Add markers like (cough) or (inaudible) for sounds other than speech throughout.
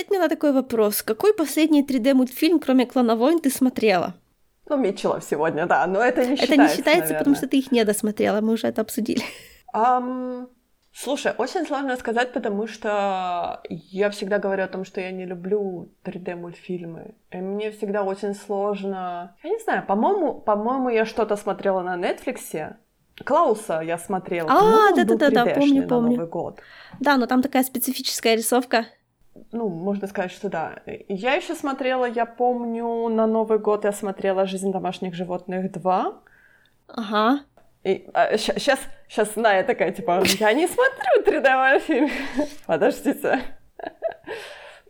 ответь мне на такой вопрос. Какой последний 3D-мультфильм, кроме «Клана войн», ты смотрела? Ну, Митчеллов сегодня, да, но это не считается, Это не считается, наверное. потому что ты их не досмотрела, мы уже это обсудили. Um, слушай, очень сложно сказать, потому что я всегда говорю о том, что я не люблю 3D-мультфильмы. И мне всегда очень сложно... Я не знаю, по-моему, по-моему, я что-то смотрела на Netflix, Клауса я смотрела. А, да-да-да, помню, помню. Новый год. Да, но там такая специфическая рисовка. Ну, можно сказать, что да. Я еще смотрела, я помню, на Новый год я смотрела «Жизнь домашних животных 2». Ага. И а, сейчас, сейчас Ная такая, типа, я не смотрю 3D-мультфильм. (laughs) Подождите.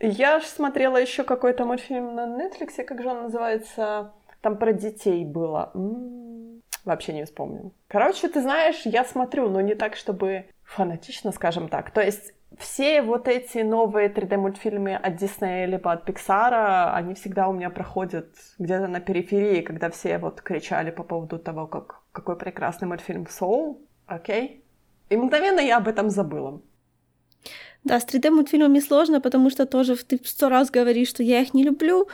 Я же смотрела еще какой-то мультфильм на Netflix, как же он называется? Там про детей было. М-м, вообще не вспомню. Короче, ты знаешь, я смотрю, но не так, чтобы фанатично, скажем так. То есть все вот эти новые 3D-мультфильмы от Диснея либо от Пиксара, они всегда у меня проходят где-то на периферии, когда все вот кричали по поводу того, как, какой прекрасный мультфильм Соул, окей? И мгновенно я об этом забыла. Да, с 3D-мультфильмами сложно, потому что тоже ты сто раз говоришь, что я их не люблю,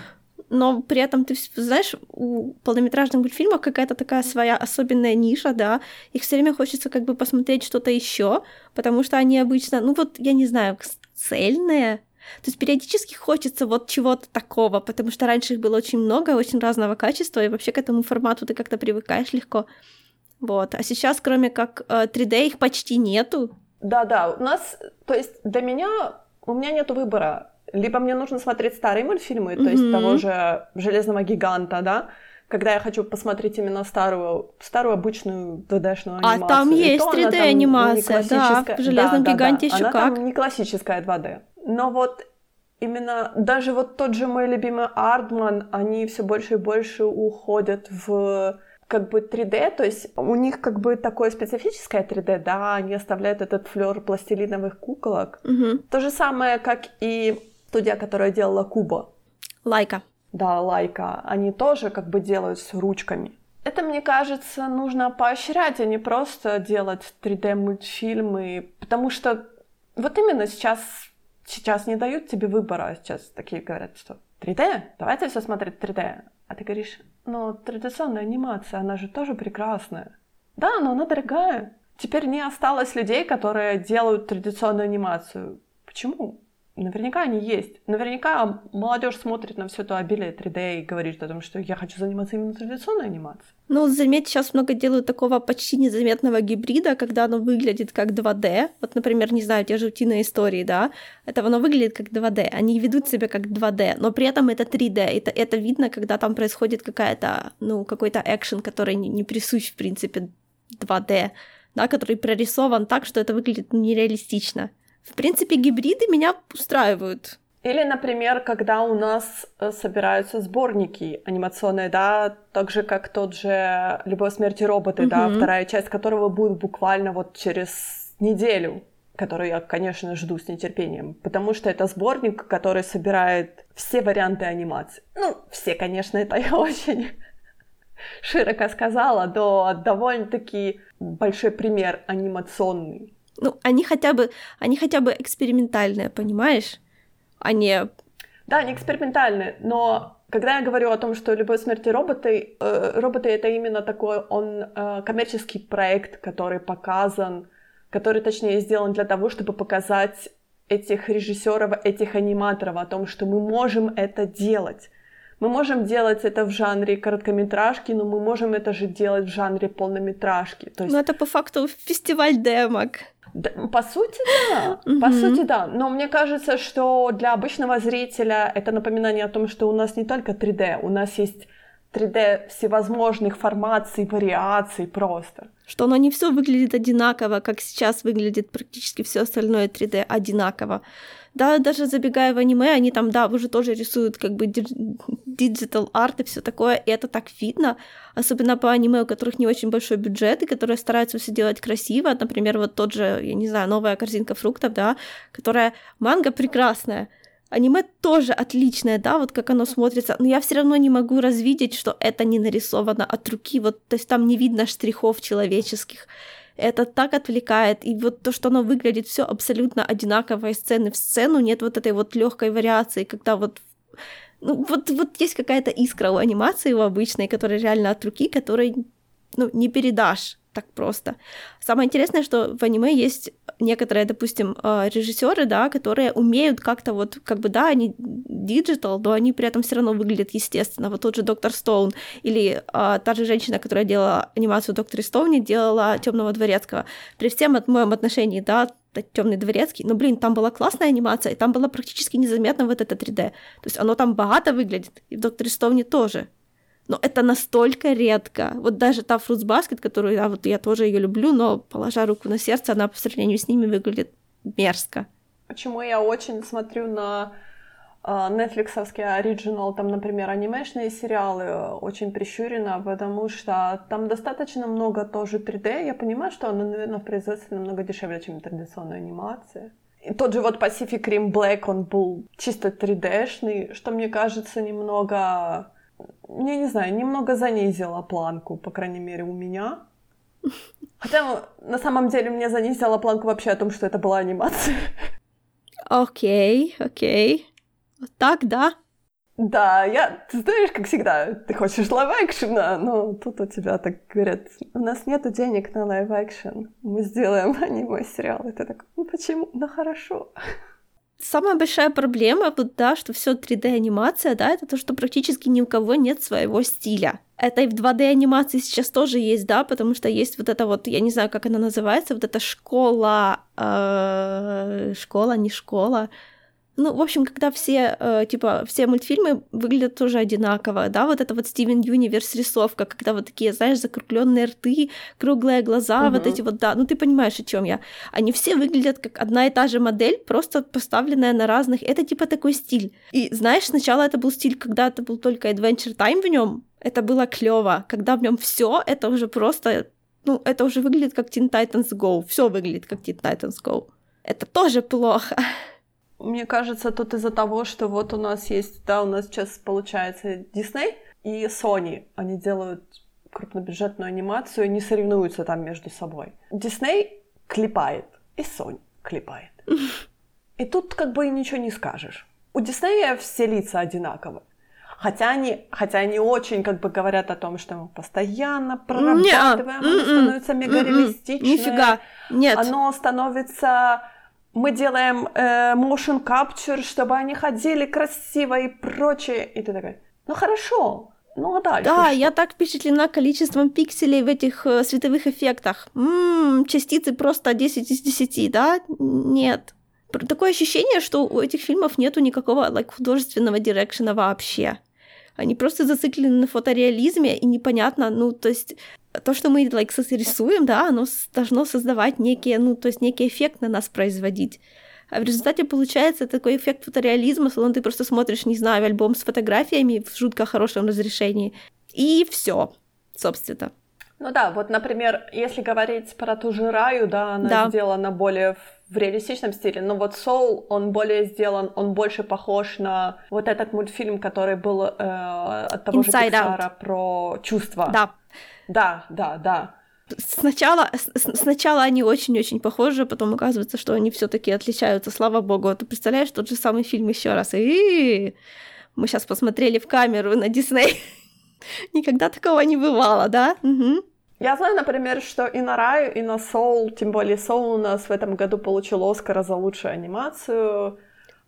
но при этом ты знаешь, у полнометражных мультфильмов какая-то такая своя особенная ниша, да, их все время хочется как бы посмотреть что-то еще, потому что они обычно, ну вот, я не знаю, цельные, то есть периодически хочется вот чего-то такого, потому что раньше их было очень много, очень разного качества, и вообще к этому формату ты как-то привыкаешь легко. Вот. А сейчас, кроме как 3D, э, их почти нету. Да-да, у нас, то есть для меня, у меня нет выбора либо мне нужно смотреть старые мультфильмы, mm-hmm. то есть того же Железного гиганта, да, когда я хочу посмотреть именно старую, старую обычную 2D-шную анимацию. А там есть 3D-анимация, да, в Железном да, гиганте да, да. еще она как. Там не классическая 2D. Но вот именно даже вот тот же мой любимый Ардман, они все больше и больше уходят в как бы 3D, то есть у них как бы такое специфическое 3D, да, они оставляют этот флер пластилиновых куколок. Угу. То же самое, как и студия, которая делала Куба. Лайка. Да, Лайка. Они тоже как бы делают с ручками. Это, мне кажется, нужно поощрять, а не просто делать 3D-мультфильмы, потому что вот именно сейчас, сейчас не дают тебе выбора, сейчас такие говорят, что 3D, давайте все смотреть 3D. А ты говоришь, но традиционная анимация, она же тоже прекрасная. Да, но она дорогая. Теперь не осталось людей, которые делают традиционную анимацию. Почему? Наверняка они есть. Наверняка молодежь смотрит на все это обилие 3D и говорит о том, что я хочу заниматься именно традиционной анимацией. Ну, заметь, сейчас много делают такого почти незаметного гибрида, когда оно выглядит как 2D. Вот, например, не знаю, те же утиные истории, да, это оно выглядит как 2D. Они ведут себя как 2D, но при этом это 3D. Это, это видно, когда там происходит какая-то, ну, какой-то экшен, который не, не присущ, в принципе, 2D, да, который прорисован так, что это выглядит нереалистично. В принципе, гибриды меня устраивают. Или, например, когда у нас э, собираются сборники анимационные, да, так же, как тот же «Любовь, смерти роботы», mm-hmm. да, вторая часть которого будет буквально вот через неделю, которую я, конечно, жду с нетерпением, потому что это сборник, который собирает все варианты анимации. Ну, все, конечно, это (laughs) я очень широко сказала, но довольно-таки большой пример анимационный ну, они хотя бы, они хотя бы экспериментальные, понимаешь? Они... А да, они экспериментальные, но когда я говорю о том, что «Любовь смерти роботы», э, роботы — это именно такой, он э, коммерческий проект, который показан, который, точнее, сделан для того, чтобы показать этих режиссеров, этих аниматоров о том, что мы можем это делать. Мы можем делать это в жанре короткометражки, но мы можем это же делать в жанре полнометражки. То есть... Ну, это по факту фестиваль демок. Да, по сути, да. По сути, да. Но мне кажется, что для обычного зрителя это напоминание о том, что у нас не только 3D, у нас есть 3D всевозможных формаций, вариаций просто. Что оно не все выглядит одинаково, как сейчас выглядит практически все остальное 3D одинаково. Да, даже забегая в аниме, они там, да, уже тоже рисуют как бы digital art и все такое, и это так видно, особенно по аниме, у которых не очень большой бюджет, и которые стараются все делать красиво, например, вот тот же, я не знаю, новая корзинка фруктов, да, которая манга прекрасная, Аниме тоже отличное, да, вот как оно смотрится, но я все равно не могу развидеть, что это не нарисовано от руки, вот, то есть там не видно штрихов человеческих. Это так отвлекает. И вот то, что оно выглядит все абсолютно одинаково из сцены в сцену, нет вот этой вот легкой вариации, когда вот ну, вот, вот есть какая-то искра у анимации у обычной, которая реально от руки, которой ну, не передашь так просто. Самое интересное, что в аниме есть некоторые, допустим, э, режиссеры, да, которые умеют как-то вот, как бы, да, они digital, но они при этом все равно выглядят естественно. Вот тот же Доктор Стоун или а, та же женщина, которая делала анимацию Доктора Стоуне, делала Темного Дворецкого. При всем этом моем отношении, да, темный дворецкий, но, блин, там была классная анимация, и там было практически незаметно вот это 3D. То есть оно там богато выглядит, и в Докторе Стоуне тоже. Но это настолько редко. Вот даже та Basket, которую я, вот, я тоже ее люблю, но, положа руку на сердце, она по сравнению с ними выглядит мерзко. Почему я очень смотрю на Netflixовский оригинал, там, например, анимешные сериалы очень прищурено, потому что там достаточно много тоже 3D. Я понимаю, что оно, наверное, в производстве намного дешевле, чем традиционная анимация. И тот же вот Pacific Rim Black, он был чисто 3D-шный, что мне кажется немного, я не знаю, немного занизило планку, по крайней мере, у меня. (laughs) Хотя на самом деле мне занизило планку вообще о том, что это была анимация. Okay, okay, okay. Okay. Вот так, да? Да, я, ты знаешь, как всегда, ты хочешь live action -а, но тут у тебя так говорят, у нас нет денег на live action, мы сделаем (laughs) аниме-сериал. И ты так, ну почему? Ну хорошо. Самая большая проблема, вот, да, что все 3D-анимация, да, это то, что практически ни у кого нет своего стиля. Это и в 2D-анимации сейчас тоже есть, да, потому что есть вот это вот, я не знаю, как она называется, вот эта школа, э, школа, не школа, ну, в общем, когда все, э, типа, все мультфильмы выглядят тоже одинаково, да, вот это вот Стивен Юниверс рисовка, когда вот такие, знаешь, закругленные рты, круглые глаза, угу. вот эти вот, да, ну ты понимаешь, о чем я. Они все выглядят как одна и та же модель, просто поставленная на разных, это типа такой стиль. И знаешь, сначала это был стиль, когда это был только Adventure Time в нем, это было клево, когда в нем все, это уже просто, ну, это уже выглядит как Teen Titans Go, все выглядит как Teen Titans Go. Это тоже плохо. Мне кажется, тут из-за того, что вот у нас есть, да, у нас сейчас получается Disney и Sony. Они делают крупнобюджетную анимацию, не соревнуются там между собой. Disney клепает, и Sony клепает. (laughs) И тут как бы ничего не скажешь. У Диснея все лица одинаковые. Хотя они, хотя они очень как бы говорят о том, что мы постоянно прорабатываем, оно становится мега реалистичное. Нифига, нет. Оно становится мы делаем э, motion capture, чтобы они ходили красиво и прочее. И ты такой, ну хорошо, ну а дальше Да, что? я так впечатлена количеством пикселей в этих э, световых эффектах. М-м, частицы просто 10 из 10, да? Нет. Такое ощущение, что у этих фильмов нету никакого like, художественного дирекшена вообще. Они просто зациклены на фотореализме, и непонятно, ну, то есть то, что мы like, рисуем, да, оно должно создавать некие, ну, то есть некий эффект на нас производить. А в результате получается такой эффект фотореализма, словно ты просто смотришь, не знаю, альбом с фотографиями в жутко хорошем разрешении, и все, собственно. Ну да, вот, например, если говорить про ту же Раю, да, она да. сделана более в реалистичном стиле, но вот Soul, он более сделан, он больше похож на вот этот мультфильм, который был э, от того Inside же Pixar про чувства. Да. Да, да, да. Сначала, сначала они очень-очень похожи, потом оказывается, что они все-таки отличаются, слава богу. Ты представляешь, тот же самый фильм еще раз. И мы сейчас посмотрели в камеру на Дисней. (laughs) Никогда такого не бывало, да? Угу. Я знаю, например, что и на Раю, и на Соул, тем более Соул у нас в этом году получил Оскара за лучшую анимацию.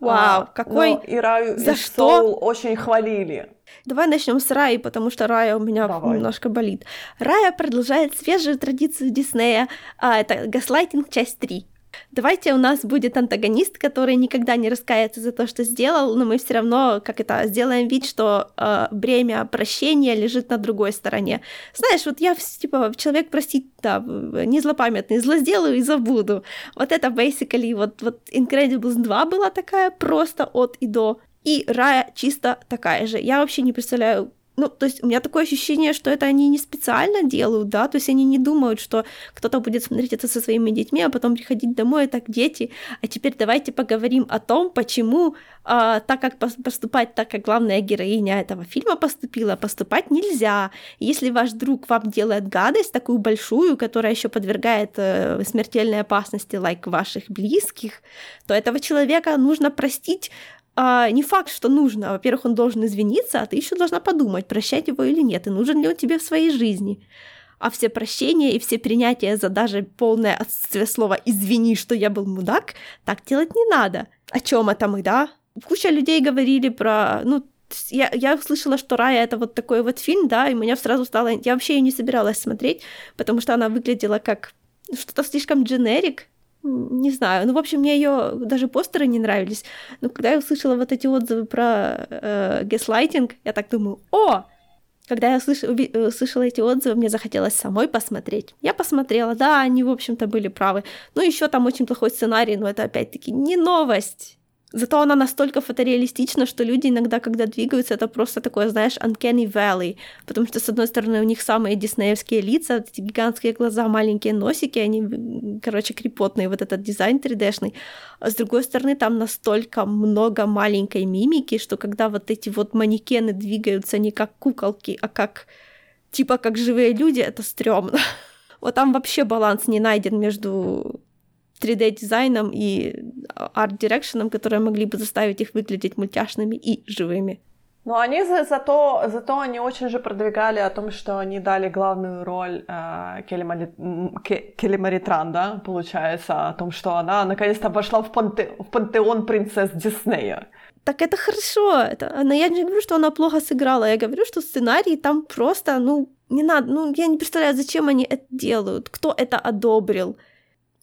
Вау, а, какой... и Раю, за и что? Соул очень хвалили. Давай начнем с Раи, потому что Рая у меня Давай. немножко болит. Рая продолжает свежую традицию Диснея. А, это Газлайтинг, часть 3. Давайте у нас будет антагонист, который никогда не раскается за то, что сделал, но мы все равно, как это, сделаем вид, что э, бремя прощения лежит на другой стороне. Знаешь, вот я, типа, человек простить, да, не злопамятный, зло сделаю и забуду. Вот это basically, вот, вот Incredibles 2 была такая просто от и до. И Рая чисто такая же. Я вообще не представляю, ну, то есть у меня такое ощущение, что это они не специально делают, да, то есть они не думают, что кто-то будет смотреть это со своими детьми, а потом приходить домой, и так, дети, а теперь давайте поговорим о том, почему а, так, как поступать, так, как главная героиня этого фильма поступила, поступать нельзя. Если ваш друг вам делает гадость, такую большую, которая еще подвергает э, смертельной опасности, лайк like ваших близких, то этого человека нужно простить а, не факт, что нужно. Во-первых, он должен извиниться, а ты еще должна подумать, прощать его или нет, и нужен ли он тебе в своей жизни. А все прощения и все принятия за даже полное отсутствие слова «извини, что я был мудак» так делать не надо. О чем это мы, да? Куча людей говорили про, ну, я, я услышала, что Рая это вот такой вот фильм, да, и меня сразу стало... Я вообще ее не собиралась смотреть, потому что она выглядела как что-то слишком дженерик, не знаю, ну, в общем, мне ее даже постеры не нравились. Но когда я услышала вот эти отзывы про э, я так думаю, о, когда я слыш... услышала эти отзывы, мне захотелось самой посмотреть. Я посмотрела, да, они, в общем-то, были правы. Ну, еще там очень плохой сценарий, но это опять-таки не новость. Зато она настолько фотореалистична, что люди иногда, когда двигаются, это просто такое, знаешь, uncanny valley, потому что, с одной стороны, у них самые диснеевские лица, эти гигантские глаза, маленькие носики, они, короче, крепотные, вот этот дизайн 3D-шный, а с другой стороны, там настолько много маленькой мимики, что когда вот эти вот манекены двигаются не как куколки, а как, типа, как живые люди, это стрёмно. (laughs) Вот там вообще баланс не найден между 3D-дизайном и арт-дирекшеном, которые могли бы заставить их выглядеть мультяшными и живыми. Но они за, зато, зато они очень же продвигали о том, что они дали главную роль э, Келли Маритран, да, получается, о том, что она наконец-то вошла в, панте, в пантеон принцесс Диснея. Так это хорошо, это, но я не говорю, что она плохо сыграла, я говорю, что сценарий там просто, ну, не надо, ну, я не представляю, зачем они это делают, кто это одобрил.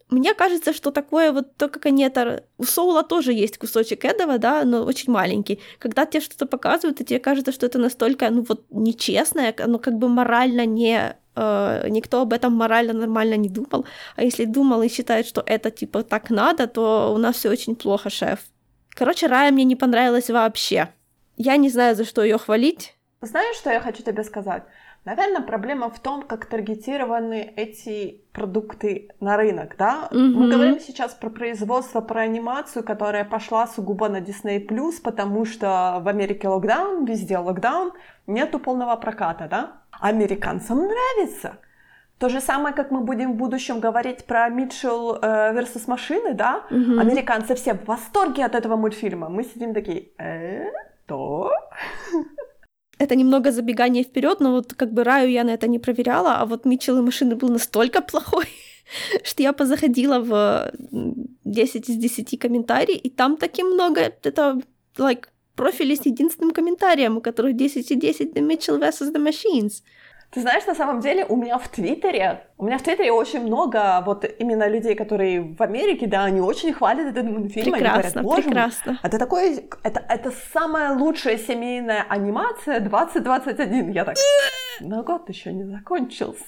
Мне кажется, что такое вот то, как они это... У Соула тоже есть кусочек этого, да, но очень маленький. Когда тебе что-то показывают, и тебе кажется, что это настолько, ну вот, нечестное, оно как бы морально не... Э, никто об этом морально нормально не думал. А если думал и считает, что это типа так надо, то у нас все очень плохо, шеф. Короче, Рая мне не понравилась вообще. Я не знаю, за что ее хвалить. Знаешь, что я хочу тебе сказать? Наверное, проблема в том, как таргетированы эти продукты на рынок, да? Mm-hmm. Мы говорим сейчас про производство, про анимацию, которая пошла сугубо на Disney+, потому что в Америке локдаун, везде локдаун, нету полного проката, да? Американцам нравится. То же самое, как мы будем в будущем говорить про Митчелл э, versus машины, да? Mm-hmm. Американцы все в восторге от этого мультфильма. Мы сидим такие, э, то? Это немного забегание вперед, но вот как бы Раю я на это не проверяла, а вот Митчелл и машины был настолько (laughs) плохой, что я позаходила в 10 из 10 комментариев, и там таки много, это, like, профили с единственным комментарием, у которых 10 и 10 The Mitchell vs. The Machines. Ты знаешь, на самом деле у меня в Твиттере, у меня в Твиттере очень много вот именно людей, которые в Америке, да, они очень хвалят этот мультфильм. Прекрасно, они говорят, прекрасно. Это такой, это, это самая лучшая семейная анимация 2021. Я так, но год еще не закончился.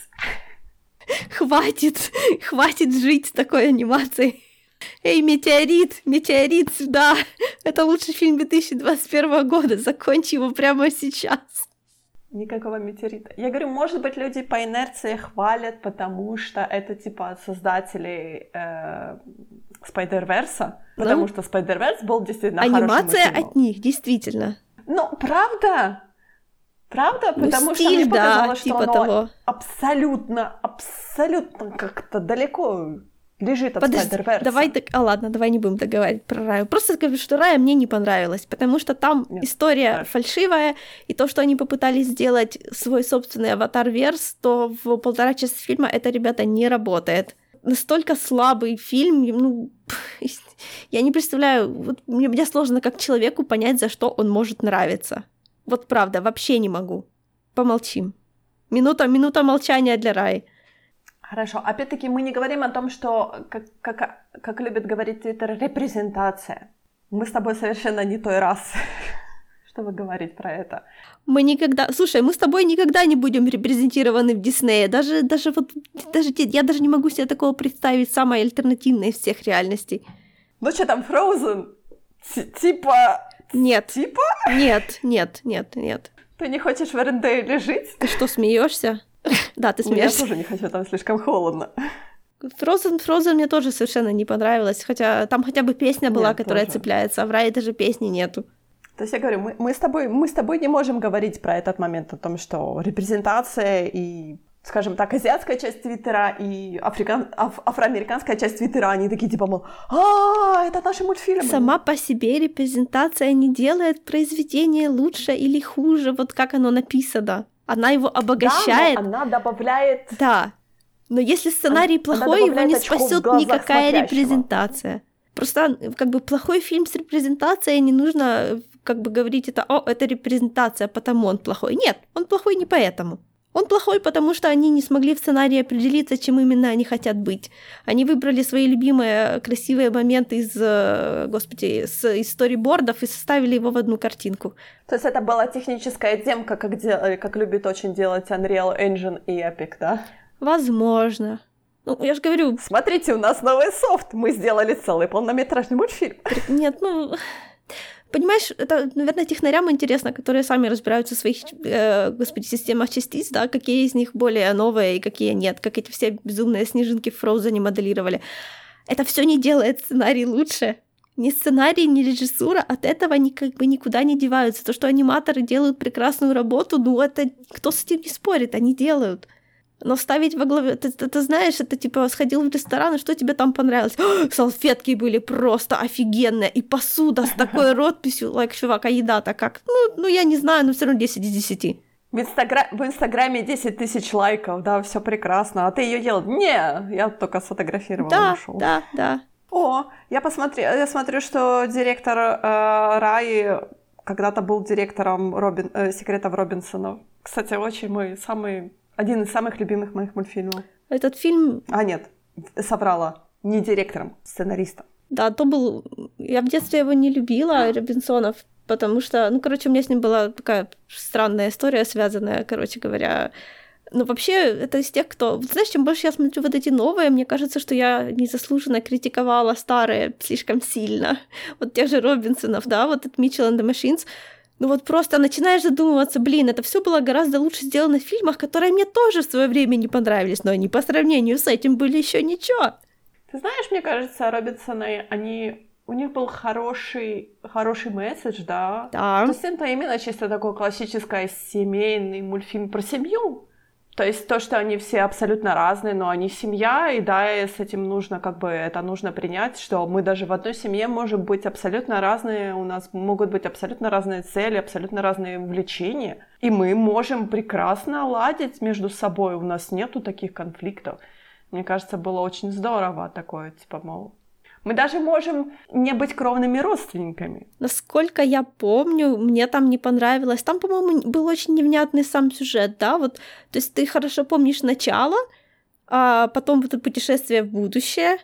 Хватит, хватит жить с такой анимацией. Эй, метеорит, метеорит сюда. Это лучший фильм 2021 года. Закончи его прямо сейчас. Никакого метеорита. Я говорю, может быть, люди по инерции хвалят, потому что это типа создатели э, Spider-Verse, потому ну, что Spider-Verse был действительно Анимация от них, действительно. Ну, правда? Правда? Ну, потому стиль, что мне показалось, да, что типа оно того. абсолютно, абсолютно как-то далеко лежит от Подожди, Spider-Verse. Давай так, а ладно, давай не будем договаривать про Раю. Просто скажу, что Рая мне не понравилась, потому что там Нет, история хорошо. фальшивая, и то, что они попытались сделать свой собственный аватар-верс, то в полтора часа фильма это, ребята, не работает. Настолько слабый фильм, ну, (laughs) я не представляю, вот мне, мне сложно как человеку понять, за что он может нравиться. Вот правда, вообще не могу. Помолчим. Минута, минута молчания для Раи. Хорошо. Опять-таки мы не говорим о том, что, как, как, как любит говорить Твиттер, репрезентация. Мы с тобой совершенно не той раз, (laughs) чтобы говорить про это. Мы никогда... Слушай, мы с тобой никогда не будем репрезентированы в Диснее. Даже, даже вот... Даже, я даже не могу себе такого представить самой альтернативной из всех реальностей. Ну что там, Frozen? Типа... Нет. Типа? Нет, нет, нет, нет. Ты не хочешь в Эрендейле жить? Ты что, смеешься? Да, ты Ну, Я смеешься. тоже не хочу, там слишком холодно. Frozen, Frozen мне тоже совершенно не понравилось, хотя там хотя бы песня была, Нет, которая тоже. цепляется, а в рае даже песни нету. То есть я говорю, мы, мы, с тобой, мы с тобой не можем говорить про этот момент, о том, что репрезентация и, скажем так, азиатская часть Твиттера и африкан, аф- афроамериканская часть Твиттера, они такие типа, мол, а, это наши мультфильмы. Сама по себе репрезентация не делает произведение лучше или хуже, вот как оно написано. Она его Да, обогащает. она добавляет... Да. Но если сценарий Она- плохой, она его не спасет никакая смотрящего. репрезентация. Просто как бы плохой фильм с репрезентацией не нужно как бы говорить это, о, это репрезентация, потому он плохой. Нет, он плохой не поэтому. Он плохой, потому что они не смогли в сценарии определиться, чем именно они хотят быть. Они выбрали свои любимые красивые моменты из, э, господи, с из сторибордов и составили его в одну картинку. То есть это была техническая демка, как, де- как любит очень делать Unreal Engine и Epic, да? Возможно. Ну, я же говорю, Смотрите, у нас новый софт, мы сделали целый полнометражный мультфильм. Нет, ну... Понимаешь, это, наверное, технарям интересно, которые сами разбираются в своих, э, господи, системах частиц, да, какие из них более новые и какие нет, как эти все безумные снежинки в Фроузене моделировали. Это все не делает сценарий лучше. Ни сценарий, ни режиссура от этого ни, как бы никуда не деваются. То, что аниматоры делают прекрасную работу, ну это кто с этим не спорит, они делают. Но ставить во главе... Ты, ты- ты знаешь, это типа сходил в ресторан, и что тебе там понравилось? «О, (gasps) салфетки были просто офигенные, и посуда с такой (laughs) ротписью. Лайк, чувак, а еда-то как? Ну, ну, я не знаю, но все равно 10 из 10. В, инстагра... в Инстаграме 10 тысяч лайков, да, все прекрасно. А ты ее ел? Не, я только сфотографировала и Да, ушел. да, да. О, я посмотрела, я смотрю, что директор э, Раи когда-то был директором Робин... э, секретов Робинсонов. Кстати, очень мой самый один из самых любимых моих мультфильмов. Этот фильм, А нет, соврала. Не директором, сценаристом. да, то был... Я в детстве его не любила, Робинсонов, потому что, ну, короче, у меня с ним была такая странная история, связанная, короче говоря... Ну, вообще, это из тех, кто... Знаешь, чем больше я смотрю вот эти новые, мне кажется, что я незаслуженно критиковала старые слишком сильно. (laughs) Вот тех же Робинсонов, да, вот этот Mitchell and the Machines. Ну вот просто начинаешь задумываться, блин, это все было гораздо лучше сделано в фильмах, которые мне тоже в свое время не понравились, но они по сравнению с этим были еще ничего. Ты знаешь, мне кажется, Робинсоны, они... У них был хороший, хороший месседж, да? Да. То есть это именно чисто такой классический семейный мультфильм про семью. То есть то, что они все абсолютно разные, но они семья, и да, и с этим нужно как бы это нужно принять, что мы даже в одной семье можем быть абсолютно разные, у нас могут быть абсолютно разные цели, абсолютно разные увлечения, и мы можем прекрасно ладить между собой, у нас нету таких конфликтов. Мне кажется, было очень здорово такое, типа, мол, мы даже можем не быть кровными родственниками. Насколько я помню, мне там не понравилось. Там, по-моему, был очень невнятный сам сюжет, да, вот. То есть ты хорошо помнишь начало, а потом вот это путешествие в будущее,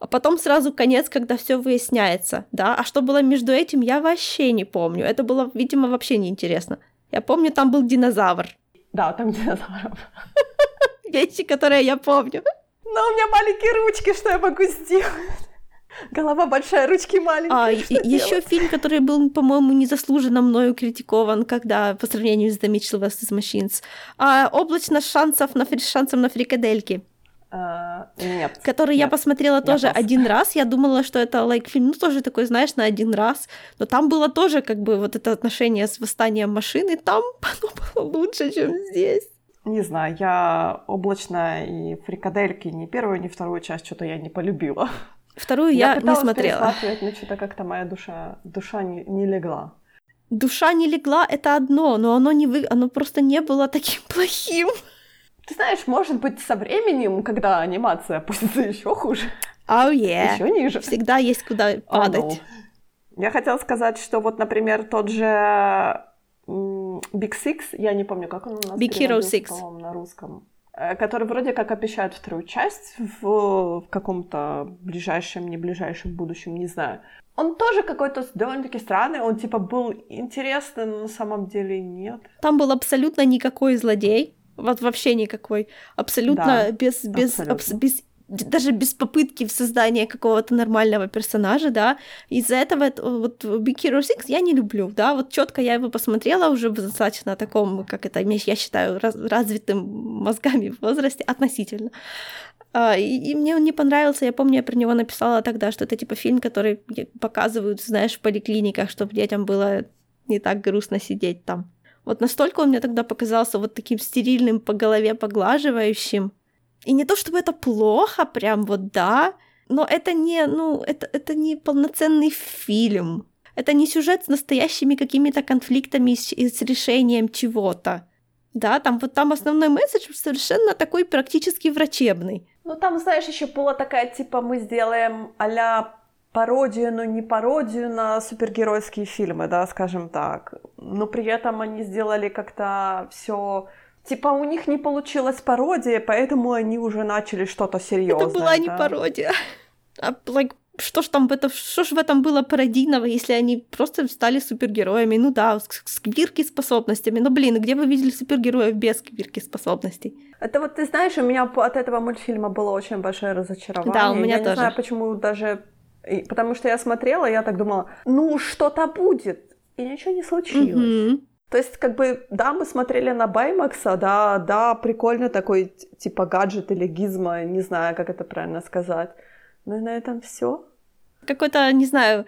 а потом сразу конец, когда все выясняется, да. А что было между этим, я вообще не помню. Это было, видимо, вообще неинтересно. Я помню, там был динозавр. Да, там динозавров. (laughs) Вещи, которые я помню. Но у меня маленькие ручки, что я могу сделать? Голова большая, ручки маленькие. А, еще фильм, который был, по-моему, незаслуженно мною критикован, когда по сравнению с The Mitchell vs. Machines. А, облачно шансов на, шансов на фрикадельки, А, Нет. который я Нет, посмотрела я тоже пас. один раз. Я думала, что это лайк фильм, ну тоже такой, знаешь, на один раз. Но там было тоже как бы вот это отношение с восстанием машины. Там (laughs) оно было лучше, чем здесь. Не знаю, я облачная и фрикадельки ни первую, ни вторую часть что-то я не полюбила. Вторую я, не пыталась смотрела. но что-то как-то моя душа, душа не, не легла. Душа не легла, это одно, но оно не вы... оно просто не было таким (laughs) плохим. Ты знаешь, может быть, со временем, когда анимация опустится еще хуже, Oh yeah. еще ниже. Всегда есть куда Oh, падать. no. Я хотела сказать, что вот, например, тот же Big Six, я не помню, как он у нас Big Hero Six. на русском, который вроде как обещают вторую часть в, в каком-то ближайшем, не ближайшем будущем, не знаю. Он тоже какой-то довольно-таки странный, он типа был интересный, но на самом деле нет. Там был абсолютно никакой злодей. Вот вообще никакой. Абсолютно Да, без, без, абсолютно. абс- без даже без попытки в создания какого-то нормального персонажа, да, из-за этого вот Big Hero 6 я не люблю, да, вот четко я его посмотрела уже в достаточно таком, как это, я считаю, раз, развитым мозгами в возрасте относительно. А, и, и мне он не понравился, я помню, я про него написала тогда, что это типа фильм, который показывают, знаешь, в поликлиниках, чтобы детям было не так грустно сидеть там. Вот настолько он мне тогда показался вот таким стерильным по голове поглаживающим, и не то чтобы это плохо, прям вот да, но это не, ну, это, это не полноценный фильм. Это не сюжет с настоящими какими-то конфликтами и с, решением чего-то. Да, там вот там основной месседж совершенно такой практически врачебный. Ну там, знаешь, еще была такая, типа, мы сделаем а пародию, но не пародию на супергеройские фильмы, да, скажем так. Но при этом они сделали как-то все Типа у них не получилась пародия, поэтому они уже начали что-то серьезное. Это была да? не пародия. А, like, что ж там в этом, что ж в этом было пародийного, если они просто стали супергероями? Ну да, с, квирки способностями. Но блин, где вы видели супергероев без квирки способностей? Это вот ты знаешь, у меня от этого мультфильма было очень большое разочарование. Да, у меня я тоже. не знаю, почему даже потому что я смотрела, я так думала, ну что-то будет, и ничего не случилось. Mm-hmm. То есть, как бы, да, мы смотрели на Баймакса, да, да, прикольно такой, типа, гаджет или гизма, не знаю, как это правильно сказать. Ну и на этом все. Какой-то, не знаю,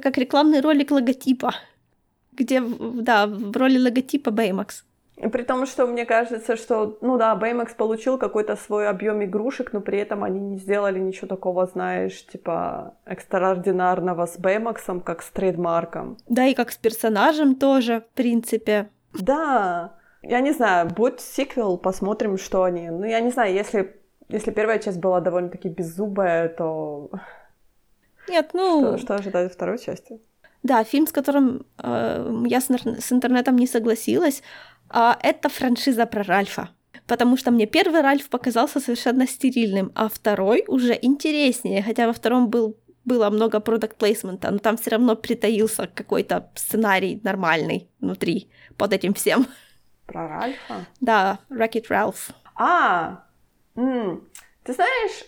как рекламный ролик логотипа, где, да, в роли логотипа Baymax. При том, что мне кажется, что, ну да, Baymax получил какой-то свой объем игрушек, но при этом они не сделали ничего такого, знаешь, типа экстраординарного с Baymax, как с трейдмарком. Да, и как с персонажем тоже, в принципе. Да, я не знаю, будет сиквел, посмотрим, что они. Ну, я не знаю, если, если первая часть была довольно-таки беззубая, то... Нет, ну... Что, что ожидать второй части? Да, фильм, с которым э, я с, с интернетом не согласилась, а, это франшиза про Ральфа. Потому что мне первый Ральф показался совершенно стерильным, а второй уже интереснее, хотя во втором был было много продукт плейсмента, но там все равно притаился какой-то сценарий нормальный внутри под этим всем. Про Ральфа? Да, Wreck-It Ralph. А, м- ты знаешь,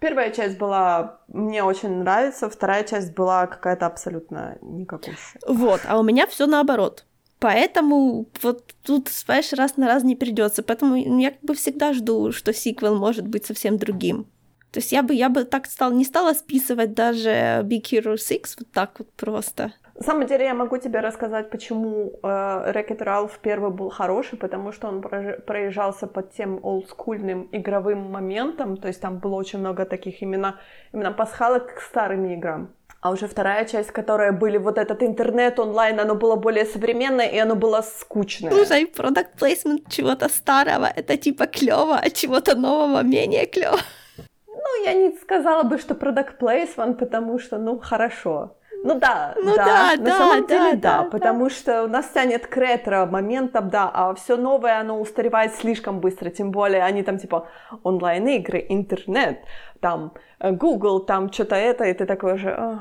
первая часть была мне очень нравится, вторая часть была какая-то абсолютно никакущая. Вот, а у меня все наоборот. Поэтому вот тут, знаешь, раз на раз не придется. Поэтому я как бы всегда жду, что сиквел может быть совсем другим. То есть я бы, я бы так стал, не стала списывать даже Big Hero 6 вот так вот просто. На самом деле я могу тебе рассказать, почему э, Wreck-It Ralph первый был хороший, потому что он проезжался под тем олдскульным игровым моментом, то есть там было очень много таких именно, именно пасхалок к старым играм. А уже вторая часть, которая были вот этот интернет онлайн, оно было более современное, и оно было скучное. Слушай, продукт плейсмент чего-то старого, это типа клево, а чего-то нового менее клево. Ну, я не сказала бы, что продукт плейсмент, потому что, ну, хорошо. Ну да, ну, да, да, на да, самом да, деле да, да, да, потому что у нас тянет к ретро моментам, да, а все новое, оно устаревает слишком быстро, тем более они там типа онлайн-игры, интернет, там э, Google, там что-то это, и ты такой же,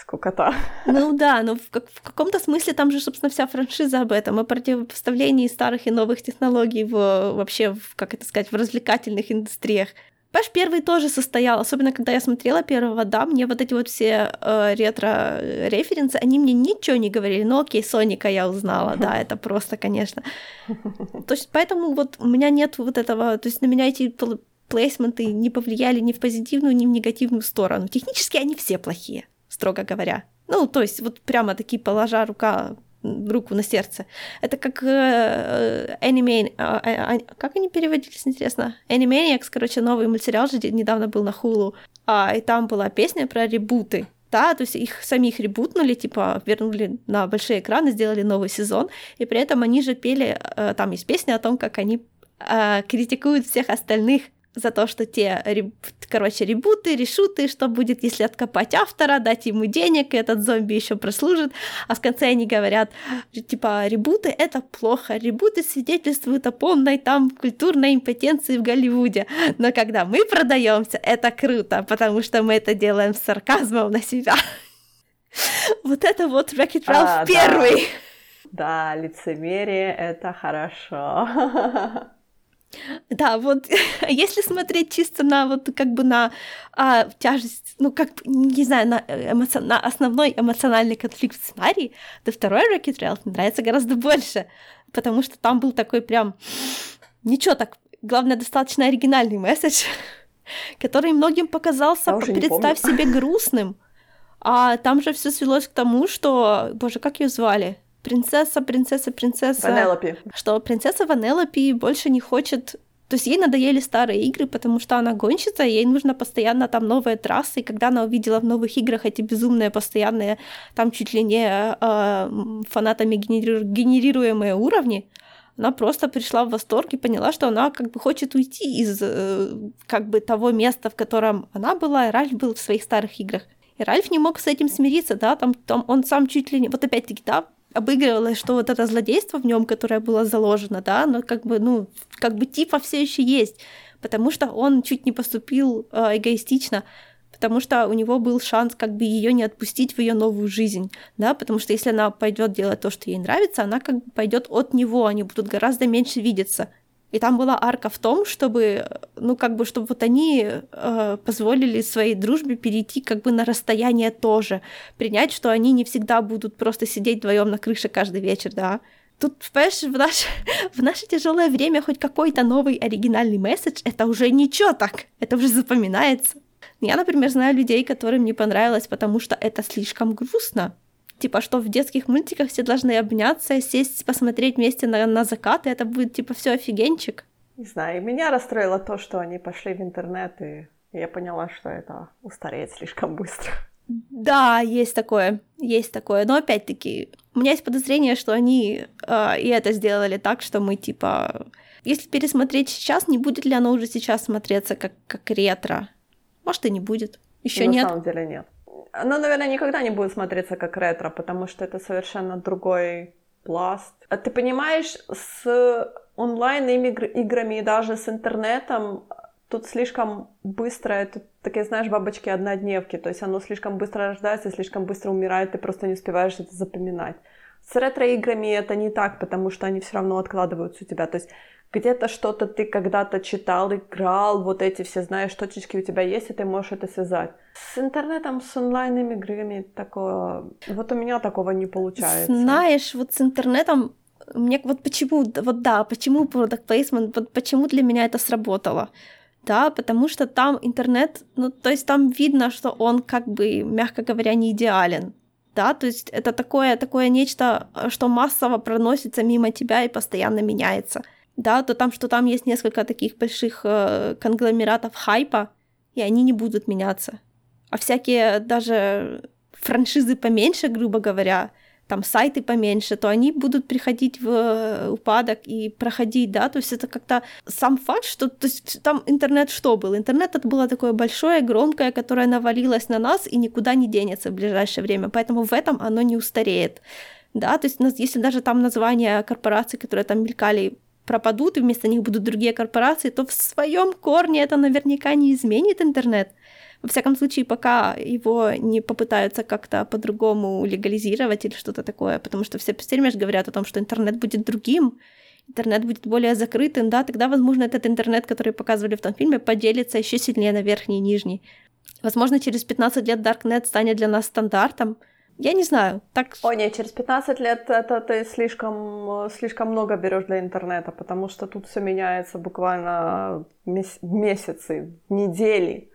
скукота. Ну да, но в, как, в каком-то смысле там же, собственно, вся франшиза об этом, о противопоставлении старых и новых технологий в, вообще, в, как это сказать, в развлекательных индустриях. Паш первый тоже состоял, особенно когда я смотрела первого, да, мне вот эти вот все э, ретро-референсы, они мне ничего не говорили, ну окей, Соника я узнала, да, это просто, конечно. (laughs) То есть поэтому вот у меня нет вот этого, то есть на меня эти плейсменты не повлияли ни в позитивную, ни в негативную сторону. Технически они все плохие, строго говоря. Ну, то есть вот прямо такие положа рука руку на сердце. Это как э, Anime... Э, э, как они переводились, интересно? Animaniacs, короче, новый мультсериал же недавно был на Хулу. А, и там была песня про ребуты. Да, то есть их самих ребутнули, типа вернули на большие экраны, сделали новый сезон, и при этом они же пели, э, там есть песня о том, как они э, критикуют всех остальных за то, что те, короче, ребуты, решуты, что будет, если откопать автора, дать ему денег, и этот зомби еще прослужит, а в конце они говорят, типа, ребуты — это плохо, ребуты свидетельствуют о полной там культурной импотенции в Голливуде, но когда мы продаемся, это круто, потому что мы это делаем с сарказмом на себя. (laughs) Вот это вот Wreck-It Ralph а, первый. Да, лицемерие — это хорошо. (laughs) Да, вот (laughs) если смотреть чисто на вот как бы на а, тяжесть, ну как не знаю, на, эмоци... на основной эмоциональный конфликт в сценарии, то второй Rocket Rail мне нравится гораздо больше, потому что там был такой прям ничего так, главное достаточно оригинальный месседж, (laughs) который многим показался, представь себе, грустным. А там же все свелось к тому, что, боже, как ее звали? Принцесса, принцесса, принцесса... Ванеллопи. Что принцесса Ванеллопи больше не хочет... То есть ей надоели старые игры, потому что она гонщица, и ей нужно постоянно там новые трассы. И когда она увидела в новых играх эти безумные, постоянные, там чуть ли не э, фанатами генери... генерируемые уровни, она просто пришла в восторг и поняла, что она как бы хочет уйти из э, как бы того места, в котором она была, и Ральф был в своих старых играх. И Ральф не мог с этим смириться, да, там, там он сам чуть ли не... Вот опять-таки, да, обыгрывалось, что вот это злодейство в нем, которое было заложено, да, но как бы, ну, как бы типа все еще есть, потому что он чуть не поступил э, эгоистично, потому что у него был шанс как бы ее не отпустить в ее новую жизнь, да, потому что если она пойдет делать то, что ей нравится, она как бы пойдет от него, они будут гораздо меньше видеться. И там была арка в том, чтобы, ну, как бы, чтобы вот они э, позволили своей дружбе перейти как бы на расстояние тоже, принять, что они не всегда будут просто сидеть вдвоем на крыше каждый вечер, да. Тут, понимаешь, в наше, (laughs) в наше тяжелое время хоть какой-то новый оригинальный месседж, это уже ничего так, это уже запоминается. Я, например, знаю людей, которым не понравилось, потому что это слишком грустно типа, что в детских мультиках все должны обняться, сесть, посмотреть вместе на, на закат, и это будет, типа, все офигенчик. Не знаю, меня расстроило то, что они пошли в интернет, и я поняла, что это устареет слишком быстро. Да, есть такое, есть такое. Но опять-таки, у меня есть подозрение, что они э, и это сделали так, что мы типа, если пересмотреть сейчас, не будет ли оно уже сейчас смотреться как как ретро? Может и не будет. Еще нет. На самом деле нет. Оно, наверное, никогда не будет смотреться как ретро, потому что это совершенно другой пласт. А ты понимаешь, с онлайн-играми и даже с интернетом тут слишком быстро, это такие, знаешь, бабочки-однодневки, то есть оно слишком быстро рождается, слишком быстро умирает, ты просто не успеваешь это запоминать. С ретро-играми это не так, потому что они все равно откладываются у тебя. То есть где-то что-то ты когда-то читал, играл, вот эти все, знаешь, точечки у тебя есть, и ты можешь это связать. С интернетом, с онлайн-играми такое... Вот у меня такого не получается. Знаешь, вот с интернетом мне вот почему, вот да, почему product placement, вот почему для меня это сработало. Да, потому что там интернет, ну, то есть там видно, что он как бы, мягко говоря, не идеален. Да, то есть это такое, такое нечто, что массово проносится мимо тебя и постоянно меняется да, то там, что там есть несколько таких больших э, конгломератов хайпа, и они не будут меняться. А всякие даже франшизы поменьше, грубо говоря, там сайты поменьше, то они будут приходить в э, упадок и проходить, да, то есть это как-то сам факт, что то есть там интернет что был? Интернет это было такое большое, громкое, которое навалилось на нас и никуда не денется в ближайшее время, поэтому в этом оно не устареет, да, то есть если даже там названия корпораций, которые там мелькали, пропадут, и вместо них будут другие корпорации, то в своем корне это наверняка не изменит интернет. Во всяком случае, пока его не попытаются как-то по-другому легализировать или что-то такое, потому что все все время говорят о том, что интернет будет другим, интернет будет более закрытым, да, тогда, возможно, этот интернет, который показывали в том фильме, поделится еще сильнее на верхний и нижний. Возможно, через 15 лет Darknet станет для нас стандартом, я не знаю, так... О, нет, через 15 лет это ты слишком, слишком много берешь для интернета, потому что тут все меняется буквально мес- месяцы, недели.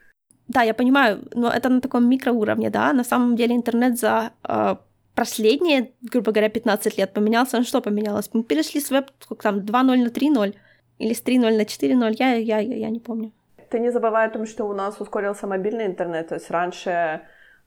Да, я понимаю, но это на таком микроуровне, да. На самом деле интернет за э, последние, грубо говоря, 15 лет поменялся. Ну что поменялось? Мы перешли с веб сколько там 2.0 на 3.0 или с 3.0 на 4.0, я, я, я, я не помню. Ты не забывай о том, что у нас ускорился мобильный интернет, то есть раньше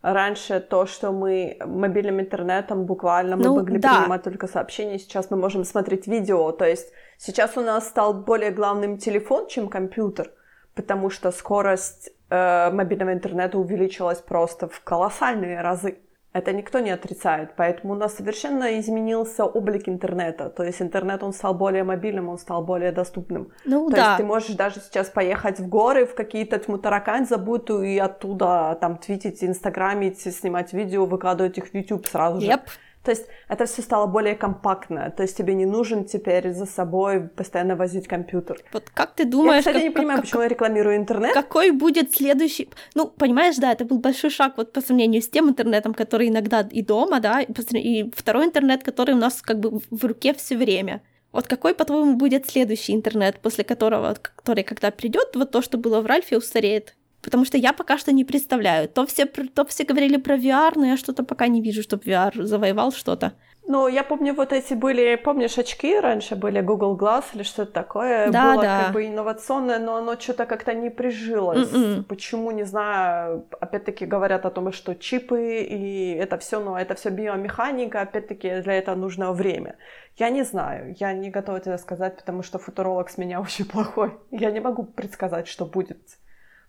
Раньше то, что мы мобильным интернетом буквально мы ну, могли да. принимать только сообщения, сейчас мы можем смотреть видео. То есть сейчас у нас стал более главным телефон, чем компьютер, потому что скорость э, мобильного интернета увеличилась просто в колоссальные разы. Это никто не отрицает, поэтому у нас совершенно изменился облик интернета. То есть интернет, он стал более мобильным, он стал более доступным. Ну, То да. есть ты можешь даже сейчас поехать в горы, в какие-то тьму таракань забытую, и оттуда там твитить, инстаграмить, снимать видео, выкладывать их в YouTube сразу yep. То есть это все стало более компактно, то есть тебе не нужен теперь за собой постоянно возить компьютер. Вот как ты думаешь... Я, кстати, как, не понимаю, как, почему я рекламирую интернет. Какой будет следующий... Ну, понимаешь, да, это был большой шаг вот по сравнению с тем интернетом, который иногда и дома, да, и второй интернет, который у нас как бы в руке все время. Вот какой, по-твоему, будет следующий интернет, после которого, который, когда придет, вот то, что было в Ральфе, устареет? Потому что я пока что не представляю. То все, то все говорили про VR, но я что-то пока не вижу, чтобы VR завоевал что-то. Ну, я помню, вот эти были, помнишь, очки раньше были, Google Glass или что-то такое. Да, Было да. как бы инновационное, но оно что-то как-то не прижилось. Mm-mm. Почему, не знаю. Опять-таки говорят о том, что чипы и это все, но это все биомеханика, опять-таки для этого нужно время. Я не знаю, я не готова тебе сказать, потому что футуролог с меня (laughs) очень плохой. Я не могу предсказать, что будет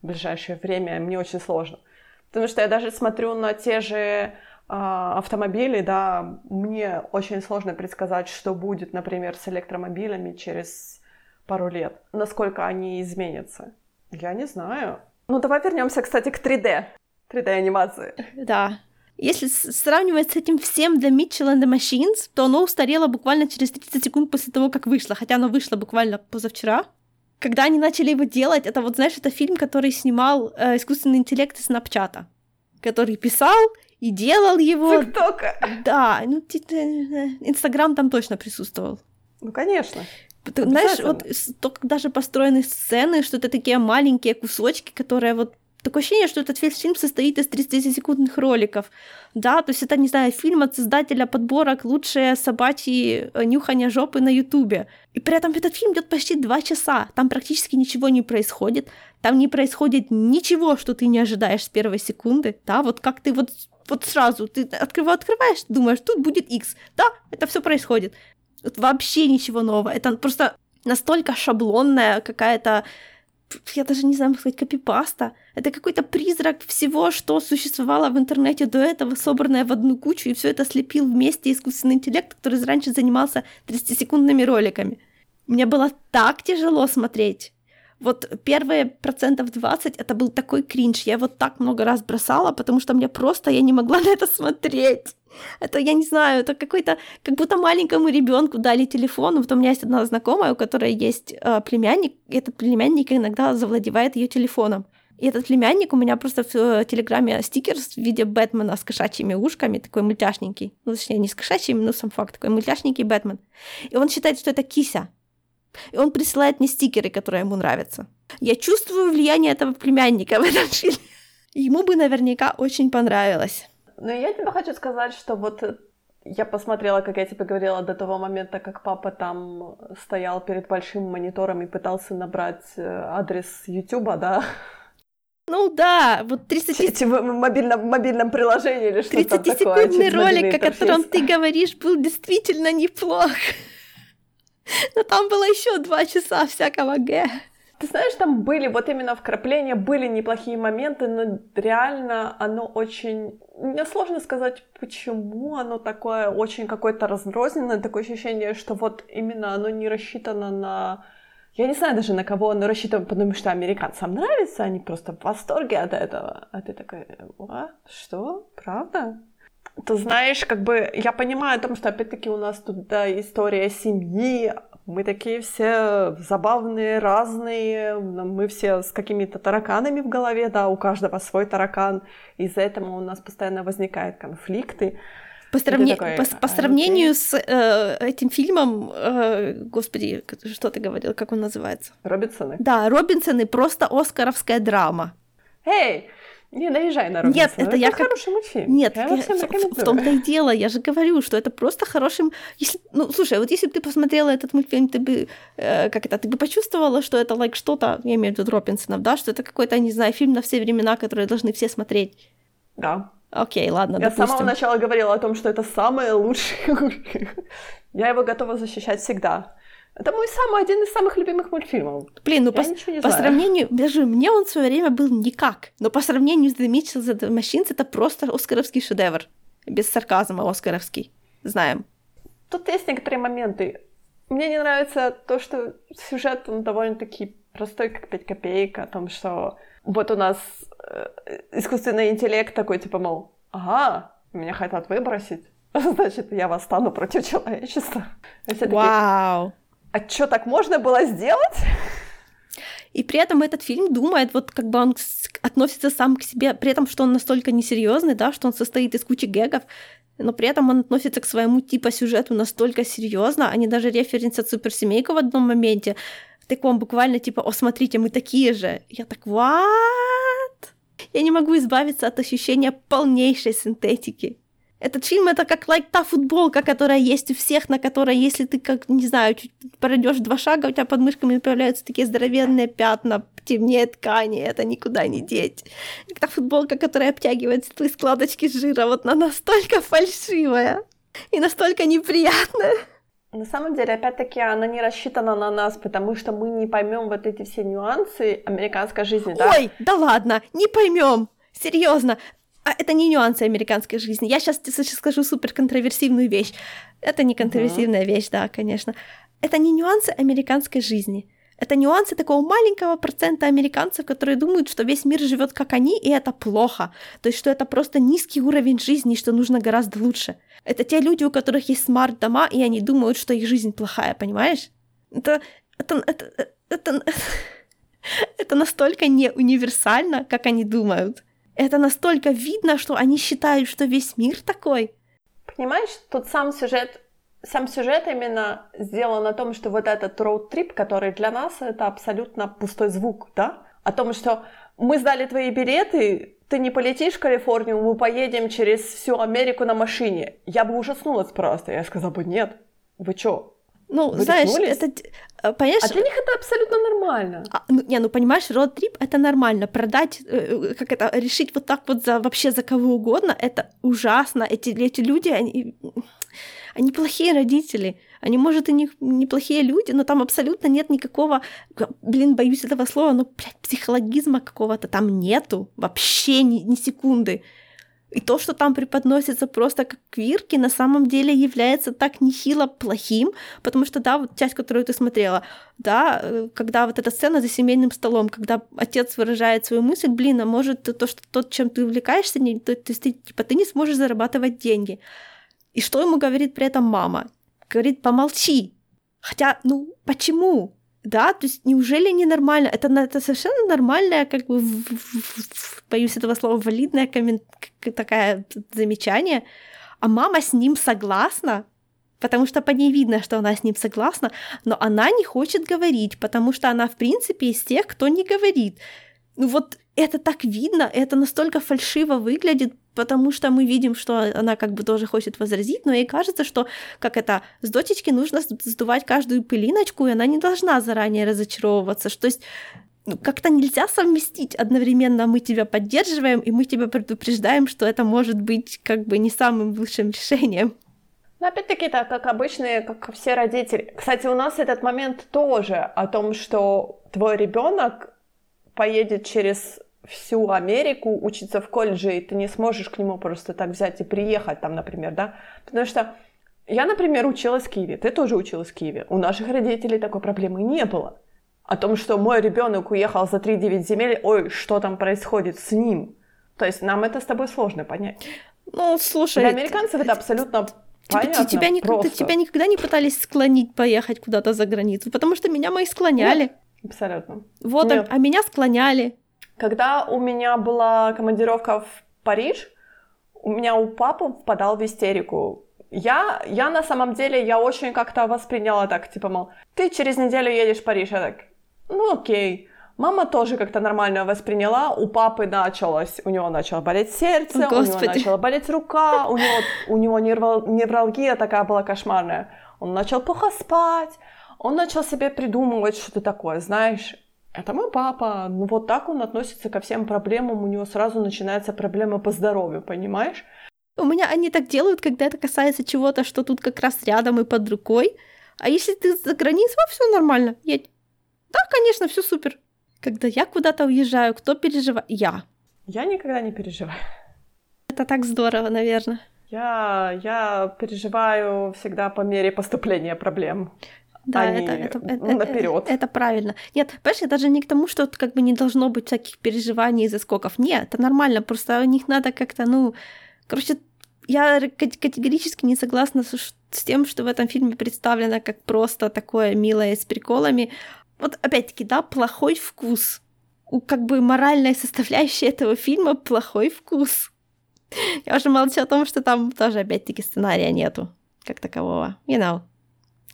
в ближайшее время, мне очень сложно. Потому что я даже смотрю на те же а, автомобили, да, мне очень сложно предсказать, что будет, например, с электромобилями через пару лет, насколько они изменятся. Я не знаю. Ну, давай вернемся, кстати, к 3D, 3D-анимации. (laughs) Да. Если сравнивать с этим всем The Mitchell and the Machines, то оно устарело буквально через 30 секунд после того, как вышло, хотя оно вышло буквально позавчера. Когда они начали его делать, это вот, знаешь, это фильм, который снимал э, искусственный интеллект из Снапчата, который писал и делал его. Тиктока. Да, ну, Инстаграм там точно присутствовал. Ну, конечно. Знаешь, вот только даже построены сцены, что это такие маленькие кусочки, которые вот Такое ощущение, что этот фильм состоит из 30-секундных роликов. Да, то есть это, не знаю, фильм от создателя подборок «Лучшие собачьи э, нюхания жопы» на Ютубе. И при этом этот фильм идет почти два часа. Там практически ничего не происходит. Там не происходит ничего, что ты не ожидаешь с первой секунды. Да, вот как ты вот, вот сразу, ты открываешь, открываешь, думаешь, тут будет X. Да, это все происходит. Вот вообще ничего нового. Это просто настолько шаблонная какая-то я даже не знаю, как сказать, копипаста. Это какой-то призрак всего, что существовало в интернете до этого, собранное в одну кучу, и все это слепил вместе искусственный интеллект, который раньше занимался 30-секундными роликами. Мне было так тяжело смотреть. Вот первые процентов 20 это был такой кринж. Я его так много раз бросала, потому что мне просто я не могла (laughs) на это смотреть. Это, я не знаю, это какой-то, как будто маленькому ребенку дали телефон. Вот у меня есть одна знакомая, у которой есть э, племянник, и этот племянник иногда завладевает ее телефоном. И этот племянник у меня просто в э, Телеграме стикер в виде Бэтмена с кошачьими ушками, такой мультяшненький. Ну, точнее, не с кошачьими, но сам факт, такой мультяшненький Бэтмен. И он считает, что это кися. И он присылает мне стикеры, которые ему нравятся. Я чувствую влияние этого племянника в этом фильме. Ему бы наверняка очень понравилось. Ну, я тебе хочу сказать, что вот я посмотрела, как я тебе говорила, до того момента, как папа там стоял перед большим монитором и пытался набрать э, адрес Ютуба, да? Ну да, вот 30... В мобильном, мобильном приложении или что-то такое. 30-секундный ролик, о котором ты говоришь, был действительно неплох. (laughs) Но там было еще два часа всякого г. Ты знаешь, там были вот именно вкрапления, были неплохие моменты, но реально оно очень... Мне сложно сказать, почему оно такое очень какое-то разрозненное, такое ощущение, что вот именно оно не рассчитано на... Я не знаю даже на кого оно рассчитано, потому что американцам нравится, они просто в восторге от этого. А ты такая, а, что? Правда? Ты знаешь, как бы я понимаю о том, что опять-таки у нас тут да, история семьи, мы такие все забавные, разные, мы все с какими-то тараканами в голове, да, у каждого свой таракан, из-за этого у нас постоянно возникают конфликты. По, сравне... такой, по, по сравнению okay. с э, этим фильмом, э, господи, что ты говорил, как он называется? Робинсоны. Да, Робинсоны просто оскаровская драма. Эй, не наезжай на Робинсона. Нет, это, это я как... хороший мультфильм. Нет, я я... в, в том-то и дело. Я же говорю, что это просто хорошим... Если... Ну, слушай, вот если бы ты посмотрела этот мультфильм, ты бы... Э, как это? Ты бы почувствовала, что это like что-то, я имею в виду Робинсонов, да? Что это какой-то, не знаю, фильм на все времена, который должны все смотреть. Да. Окей, ладно, Я допустим. с самого начала говорила о том, что это самое лучшее. (laughs) я его готова защищать всегда. Это мой самый один из самых любимых мультфильмов. Блин, ну по, по сравнению, даже мне он в свое время был никак, но по сравнению с The Mitchell the Machines это просто оскаровский шедевр. Без сарказма оскаровский. Знаем. Тут есть некоторые моменты. Мне не нравится то, что сюжет он довольно-таки простой, как 5 копеек, о том, что вот у нас э, искусственный интеллект такой, типа, мол, ага, меня хотят выбросить, (laughs) значит, я восстану против человечества. Вау! А что, так можно было сделать? И при этом этот фильм думает, вот как бы он относится сам к себе, при этом, что он настолько несерьезный, да, что он состоит из кучи гэгов, но при этом он относится к своему типа сюжету настолько серьезно, они даже референсят суперсемейку в одном моменте, в таком буквально типа, о, смотрите, мы такие же. Я так, what? Я не могу избавиться от ощущения полнейшей синтетики. Этот фильм это как like, та футболка, которая есть у всех, на которой, если ты, как, не знаю, чуть пройдешь два шага, у тебя под мышками появляются такие здоровенные пятна, темнее ткани, это никуда не деть. Как та футболка, которая обтягивает твои складочки жира, вот она настолько фальшивая и настолько неприятная. На самом деле, опять-таки, она не рассчитана на нас, потому что мы не поймем вот эти все нюансы американской жизни, да? Ой, да ладно, не поймем. Серьезно, это не нюансы американской жизни. Я сейчас тебе скажу супер контроверсивную вещь. Это не контроверсивная uh-huh. вещь, да, конечно. Это не нюансы американской жизни. Это нюансы такого маленького процента американцев, которые думают, что весь мир живет как они, и это плохо. То есть, что это просто низкий уровень жизни, что нужно гораздо лучше. Это те люди, у которых есть смарт-дома, и они думают, что их жизнь плохая, понимаешь? Это, это, это, это, это (laughs) настолько не универсально, как они думают это настолько видно, что они считают, что весь мир такой. Понимаешь, тут сам сюжет, сам сюжет именно сделан на том, что вот этот роуд-трип, который для нас это абсолютно пустой звук, да? О том, что мы сдали твои билеты, ты не полетишь в Калифорнию, мы поедем через всю Америку на машине. Я бы ужаснулась просто. Я сказала бы, нет, вы чё, ну, Вы знаешь, это, э, понимаешь... А для них это абсолютно нормально. А, ну, не, ну, понимаешь, роуд-трип — это нормально. Продать, э, как это, решить вот так вот за вообще за кого угодно — это ужасно. Эти, эти люди, они, они плохие родители. Они, может, и не, неплохие люди, но там абсолютно нет никакого, блин, боюсь этого слова, но, блядь, психологизма какого-то там нету. Вообще ни, ни секунды. И то, что там преподносится просто как квирки, на самом деле является так нехило плохим, потому что, да, вот часть, которую ты смотрела, да, э, когда вот эта сцена за семейным столом, когда отец выражает свою мысль, блин, а может то, что тот, чем ты увлекаешься, не, то, то есть ты, типа, ты не сможешь зарабатывать деньги. И что ему говорит при этом мама? Говорит, помолчи. Хотя, ну, почему? Да, то есть неужели не нормально? Это, это совершенно нормальное, как бы, в, в, в, боюсь этого слова, валидное коммент, такое замечание. А мама с ним согласна, потому что по ней видно, что она с ним согласна, но она не хочет говорить, потому что она, в принципе, из тех, кто не говорит. Ну вот это так видно, это настолько фальшиво выглядит, потому что мы видим, что она как бы тоже хочет возразить, но ей кажется, что как это, с дочечки нужно сдувать каждую пылиночку, и она не должна заранее разочаровываться. Что есть ну, как-то нельзя совместить одновременно мы тебя поддерживаем, и мы тебя предупреждаем, что это может быть как бы не самым лучшим решением. Но опять-таки это как обычные, как все родители. Кстати, у нас этот момент тоже о том, что твой ребенок поедет через всю Америку учиться в колледже, и ты не сможешь к нему просто так взять и приехать там, например, да? Потому что я, например, училась в Киеве, ты тоже училась в Киеве. У наших родителей такой проблемы не было. О том, что мой ребенок уехал за 3-9 земель, ой, что там происходит с ним. То есть нам это с тобой сложно понять. Ну, слушай... Для американцев это абсолютно Понятно, тебя, никогда, тебя никогда не пытались склонить поехать куда-то за границу, потому что меня мои склоняли. Нет, абсолютно. Вот, Нет. а меня склоняли. Когда у меня была командировка в Париж, у меня у папы впадал в истерику. Я, я на самом деле, я очень как-то восприняла так, типа, мол, ты через неделю едешь в Париж, я так, ну окей. Мама тоже как-то нормально восприняла. У папы началось, у него начало болеть сердце, Господи. у него начала болеть рука, у него, у него невралгия такая была кошмарная. Он начал плохо спать, он начал себе придумывать что-то такое, знаешь это мой папа, ну вот так он относится ко всем проблемам, у него сразу начинается проблема по здоровью, понимаешь? У меня они так делают, когда это касается чего-то, что тут как раз рядом и под рукой. А если ты за границей, все нормально, едь. Да, конечно, все супер. Когда я куда-то уезжаю, кто переживает? Я. Я никогда не переживаю. Это так здорово, наверное. Я, я переживаю всегда по мере поступления проблем. Да, а это, это, это, наперед. Это, это правильно. Нет, понимаешь, это даже не к тому, что как бы не должно быть всяких переживаний из-за скоков. Нет, это нормально, просто у них надо как-то, ну, короче, я категорически не согласна с, с тем, что в этом фильме представлено как просто такое милое с приколами. Вот опять-таки, да, плохой вкус. У как бы моральной составляющей (laughs) этого фильма плохой вкус. Я уже молчу о том, что там тоже опять-таки сценария нету как такового. You know.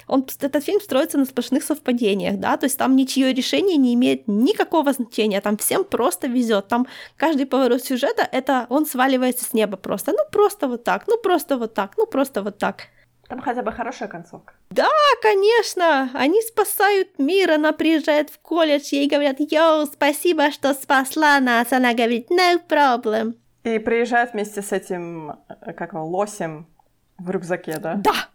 Он, этот фильм строится на сплошных совпадениях, да, то есть там ничье решение не имеет никакого значения, там всем просто везет, там каждый поворот сюжета, это он сваливается с неба просто, ну просто вот так, ну просто вот так, ну просто вот так. Там хотя бы хорошая концовка. Да, конечно, они спасают мир, она приезжает в колледж, ей говорят, йоу, спасибо, что спасла нас, она говорит, no problem. И приезжает вместе с этим, э, как его, лосем в рюкзаке, да? Да,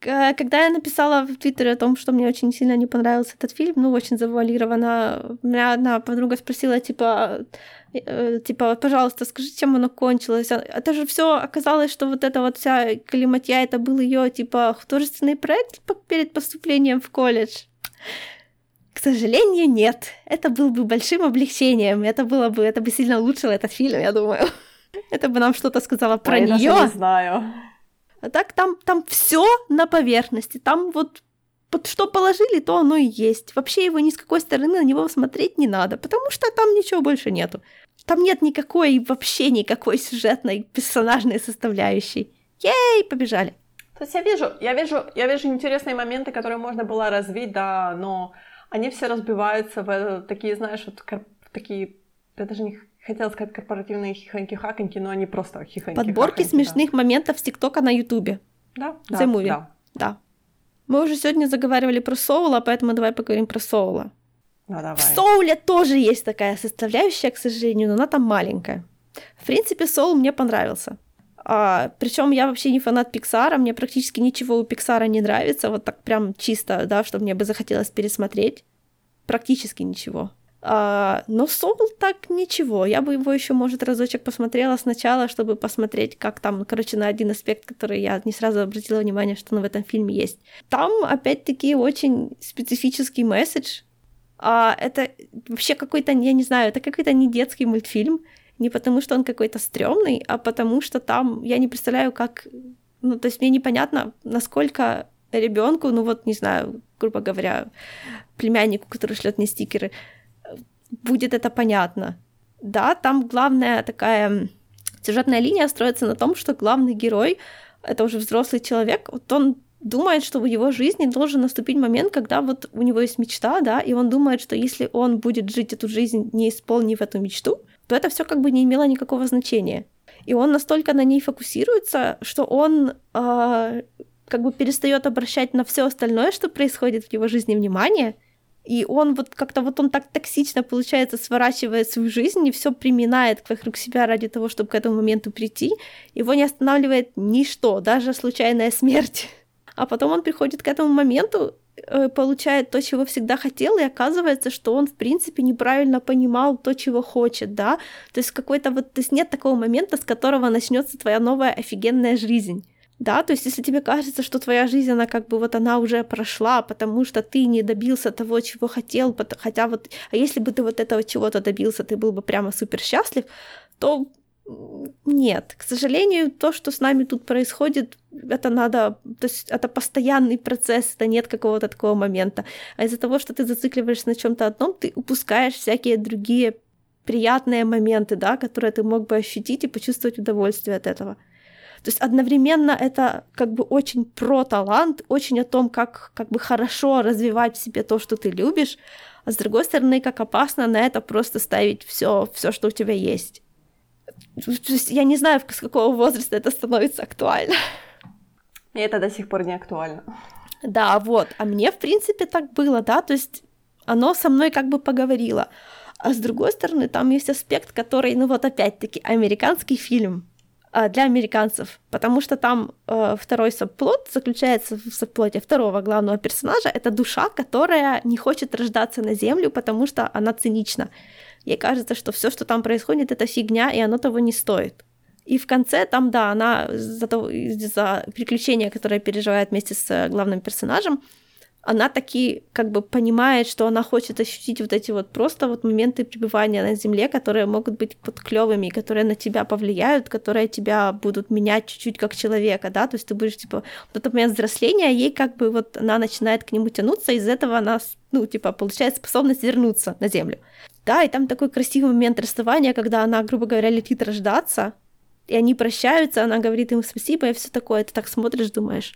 когда я написала в Твиттере о том, что мне очень сильно не понравился этот фильм, ну, очень завуалированно, меня одна подруга спросила, типа, э, типа, пожалуйста, скажи, чем оно кончилось. А, это же все оказалось, что вот эта вот вся климатья, это был ее, типа, художественный проект перед поступлением в колледж. К сожалению, нет. Это был бы большим облегчением. Это было бы, это бы сильно улучшило этот фильм, я думаю. (laughs) Это бы нам что-то сказала про нее. Я не знаю. А так там, там все на поверхности. Там вот под что положили, то оно и есть. Вообще его ни с какой стороны на него смотреть не надо, потому что там ничего больше нету. Там нет никакой, вообще никакой сюжетной, персонажной составляющей. Ей, побежали. То есть я вижу, я вижу, я вижу интересные моменты, которые можно было развить, да, но они все разбиваются в такие, знаешь, вот такие, я даже не хотела сказать корпоративные хихоньки-хаконьки, но они просто хихоньки Подборки смешных да. моментов с ТикТока на Ютубе. Да, да, The Movie. да. Да. Мы уже сегодня заговаривали про Соула, поэтому давай поговорим про Соула. Ну, давай. В Соуле тоже есть такая составляющая, к сожалению, но она там маленькая. В принципе, Соул мне понравился. А, причем я вообще не фанат Пиксара, мне практически ничего у Пиксара не нравится, вот так прям чисто, да, что мне бы захотелось пересмотреть. Практически ничего. А, но Соул так ничего. Я бы его еще, может, разочек посмотрела сначала, чтобы посмотреть, как там, короче, на один аспект, который я не сразу обратила внимание, что он в этом фильме есть. Там, опять-таки, очень специфический месседж. А, это вообще какой-то, я не знаю, это какой-то не детский мультфильм. Не потому, что он какой-то стрёмный, а потому что там я не представляю, как... Ну, то есть мне непонятно, насколько ребенку, ну вот, не знаю, грубо говоря, племяннику, который шлет мне стикеры, будет это понятно. Да, там главная такая сюжетная линия строится на том, что главный герой — это уже взрослый человек, вот он думает, что в его жизни должен наступить момент, когда вот у него есть мечта, да, и он думает, что если он будет жить эту жизнь, не исполнив эту мечту, то это все как бы не имело никакого значения. И он настолько на ней фокусируется, что он э, как бы перестает обращать на все остальное, что происходит в его жизни внимание, и он вот как-то вот он так токсично, получается, сворачивает свою жизнь и все приминает вокруг себя ради того, чтобы к этому моменту прийти. Его не останавливает ничто, даже случайная смерть. А потом он приходит к этому моменту, э, получает то, чего всегда хотел, и оказывается, что он, в принципе, неправильно понимал то, чего хочет, да. То есть какой-то вот, то есть нет такого момента, с которого начнется твоя новая офигенная жизнь. Да, то есть если тебе кажется, что твоя жизнь, она как бы вот она уже прошла, потому что ты не добился того, чего хотел, хотя вот, а если бы ты вот этого чего-то добился, ты был бы прямо супер счастлив, то нет, к сожалению, то, что с нами тут происходит, это надо, то есть это постоянный процесс, это нет какого-то такого момента. А из-за того, что ты зацикливаешься на чем-то одном, ты упускаешь всякие другие приятные моменты, да, которые ты мог бы ощутить и почувствовать удовольствие от этого. То есть одновременно это как бы очень про талант, очень о том, как, как бы хорошо развивать в себе то, что ты любишь, а с другой стороны, как опасно на это просто ставить все, все, что у тебя есть. То есть я не знаю, с какого возраста это становится актуально. Мне это до сих пор не актуально. Да, вот. А мне, в принципе, так было, да, то есть оно со мной как бы поговорило. А с другой стороны, там есть аспект, который, ну вот опять-таки, американский фильм. А, для американцев, потому что там э, второй сабплот заключается в сабплоте второго главного персонажа. Это душа, которая не хочет рождаться на Землю, потому что она цинична. Ей кажется, что все, что там происходит, это фигня, и оно того не стоит. И в конце там, да, она за, то, за приключения, которые переживает вместе с главным персонажем, она таки как бы понимает, что она хочет ощутить вот эти вот просто вот моменты пребывания на земле, которые могут быть под клевыми, которые на тебя повлияют, которые тебя будут менять чуть-чуть как человека, да, то есть ты будешь, типа, в этот момент взросления, ей как бы вот она начинает к нему тянуться, из этого она, ну, типа, получает способность вернуться на землю. Да, и там такой красивый момент расставания, когда она, грубо говоря, летит рождаться, и они прощаются, она говорит ему спасибо, и все такое, ты так смотришь, думаешь,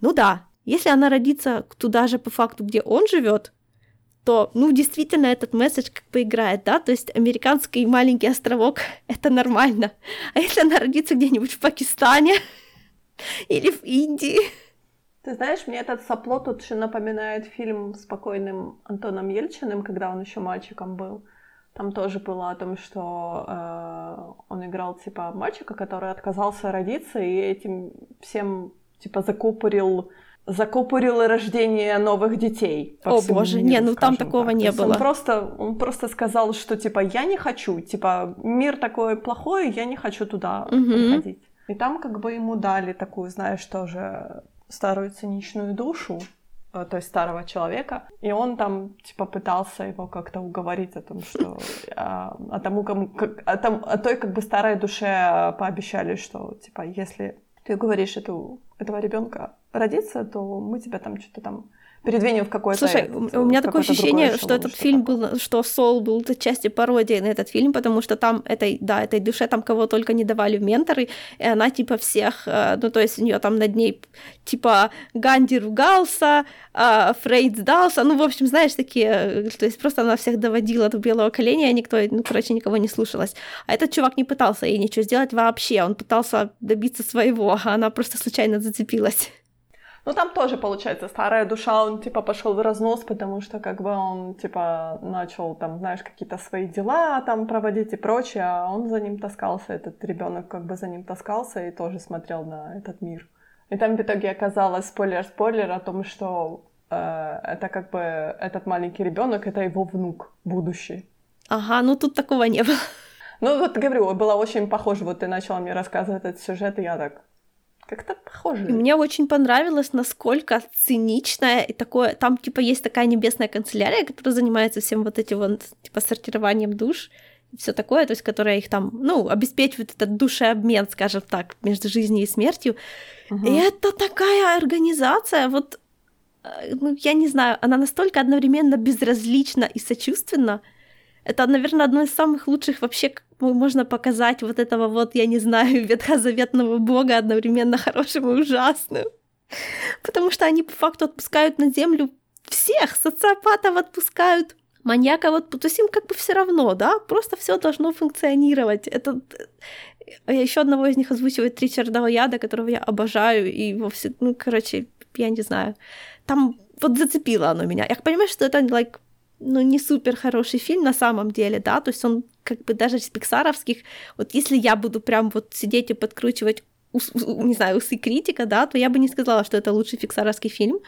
ну да, если она родится туда же по факту, где он живет, то, ну, действительно, этот месседж как бы играет, да, то есть американский маленький островок — это нормально. А если она родится где-нибудь в Пакистане (laughs) или в Индии? Ты знаешь, мне этот соплот очень напоминает фильм с покойным Антоном Ельчиным, когда он еще мальчиком был. Там тоже было о том, что э, он играл типа мальчика, который отказался родиться, и этим всем типа закупорил закупорило рождение новых детей. О боже, миру, не, ну там такого так. не было. Он просто, он просто сказал, что типа я не хочу, типа мир такой плохой, я не хочу туда угу. приходить. И там как бы ему дали такую, знаешь, тоже старую циничную душу, э, то есть старого человека, и он там типа пытался его как-то уговорить о том, что а, о, тому, кому, как, о, том, о той как бы старой душе пообещали, что типа если ты говоришь эту, этого ребенка родиться, то мы тебя там что-то там передвинем в какой-то... Слушай, этот, у меня такое ощущение, что этот фильм был, что Сол был части пародии на этот фильм, потому что там этой, да, этой душе там кого только не давали в менторы, и она типа всех, э, ну то есть у нее там над ней типа Ганди ругался, а Фрейд сдался, ну в общем, знаешь, такие, э, то есть просто она всех доводила до белого коленя, никто, ну короче, никого не слушалась. А этот чувак не пытался ей ничего сделать вообще, он пытался добиться своего, а она просто случайно зацепилась. Ну, там тоже, получается, старая душа, он, типа, пошел в разнос, потому что, как бы, он, типа, начал, там, знаешь, какие-то свои дела там проводить и прочее, а он за ним таскался, этот ребенок как бы за ним таскался и тоже смотрел на этот мир. И там в итоге оказалось, спойлер-спойлер, о том, что э, это как бы этот маленький ребенок, это его внук будущий. Ага, ну тут такого не было. Ну, вот говорю, было очень похоже. Вот ты начала мне рассказывать этот сюжет, и я так, как-то похоже. И мне очень понравилось, насколько циничная и такое... Там, типа, есть такая небесная канцелярия, которая занимается всем вот этим вот, типа, сортированием душ и все такое, то есть, которая их там, ну, обеспечивает этот душеобмен, скажем так, между жизнью и смертью. Угу. И это такая организация, вот, э, ну, я не знаю, она настолько одновременно безразлична и сочувственна. Это, наверное, одно из самых лучших вообще можно показать вот этого вот, я не знаю, (laughs) ветхозаветного бога одновременно хорошим и ужасным. Потому что они по факту отпускают на землю всех, социопатов отпускают, маньяка вот, то есть им как бы все равно, да, просто все должно функционировать. Это э, еще одного из них озвучивает Ричарда Яда, которого я обожаю, и вовсе, ну, короче, я не знаю. Там вот зацепило оно меня. Я понимаю, что это like, ну, не супер хороший фильм на самом деле, да, то есть он как бы даже из пиксаровских, вот если я буду прям вот сидеть и подкручивать, не знаю, усы критика, да, то я бы не сказала, что это лучший пиксаровский фильм,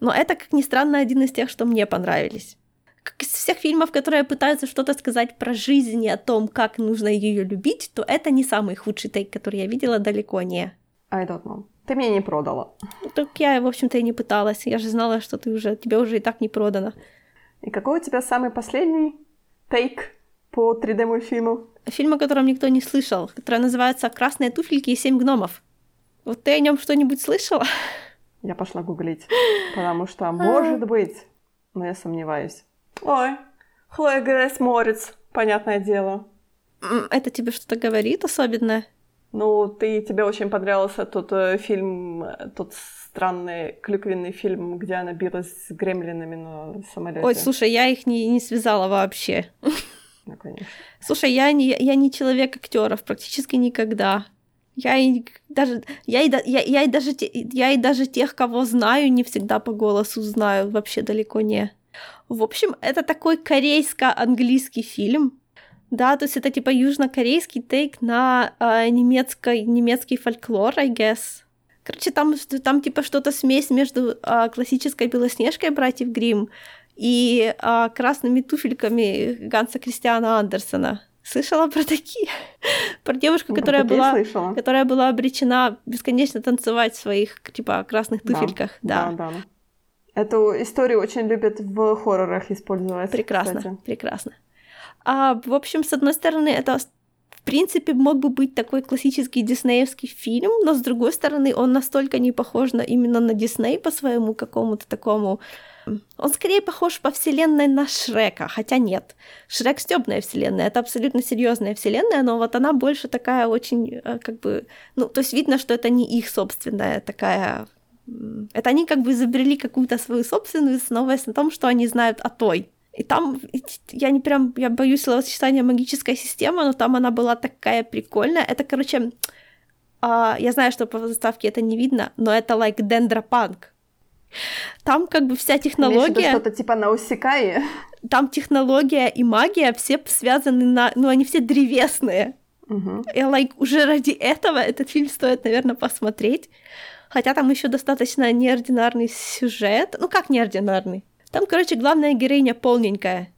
но это, как ни странно, один из тех, что мне понравились. Как из всех фильмов, которые пытаются что-то сказать про жизнь и о том, как нужно ее любить, то это не самый худший тейк, который я видела, далеко не. I don't know. Ты мне не продала. Так я, в общем-то, и не пыталась. Я же знала, что ты уже, тебе уже и так не продано. И какой у тебя самый последний тейк по 3D-мультфильму? Фильм, о котором никто не слышал, который называется «Красные туфельки и семь гномов». Вот ты о нем что-нибудь слышала? Я пошла гуглить, потому что, может быть, но я сомневаюсь. Ой, Хлоя Грейс Морец, понятное дело. Это тебе что-то говорит особенное? Ну, ты, тебе очень понравился тот э, фильм, тот странный клюквенный фильм, где она билась с гремлинами на самолете. Ой, слушай, я их не, не связала вообще. Ну, конечно. Слушай, я не, я не человек актеров практически никогда. Я и даже я и, я, я, и даже я и даже тех, кого знаю, не всегда по голосу знаю, вообще далеко не. В общем, это такой корейско-английский фильм, да, то есть это типа южнокорейский тейк на э, немецкий, немецкий фольклор, I guess. Короче, там, там типа что-то смесь между э, классической Белоснежкой братьев Грим и э, красными туфельками Ганса Кристиана Андерсона. Слышала про такие? (laughs) про девушку, которая была, слышала. которая была обречена бесконечно танцевать в своих типа красных туфельках. Да, да. да. Эту историю очень любят в хоррорах использовать. Прекрасно, кстати. прекрасно. А, в общем, с одной стороны, это в принципе мог бы быть такой классический диснеевский фильм, но с другой стороны, он настолько не похож на, именно на Дисней по своему какому-то такому он скорее похож по вселенной на Шрека, хотя нет. Шрек стебная вселенная, это абсолютно серьезная вселенная, но вот она больше такая очень, э, как бы, ну, то есть видно, что это не их собственная такая это они как бы изобрели какую-то свою собственную, основываясь на том, что они знают о той. И там, я не прям, я боюсь словосочетания магическая система, но там она была такая прикольная. Это, короче, а, я знаю, что по заставке это не видно, но это like дендропанк. Там как бы вся технология... что-то типа на усекае? Там технология и магия все связаны на... Ну, они все древесные. Угу. И like, уже ради этого этот фильм стоит, наверное, посмотреть. Хотя там еще достаточно неординарный сюжет. Ну, как неординарный? Там, короче, главная героиня полненькая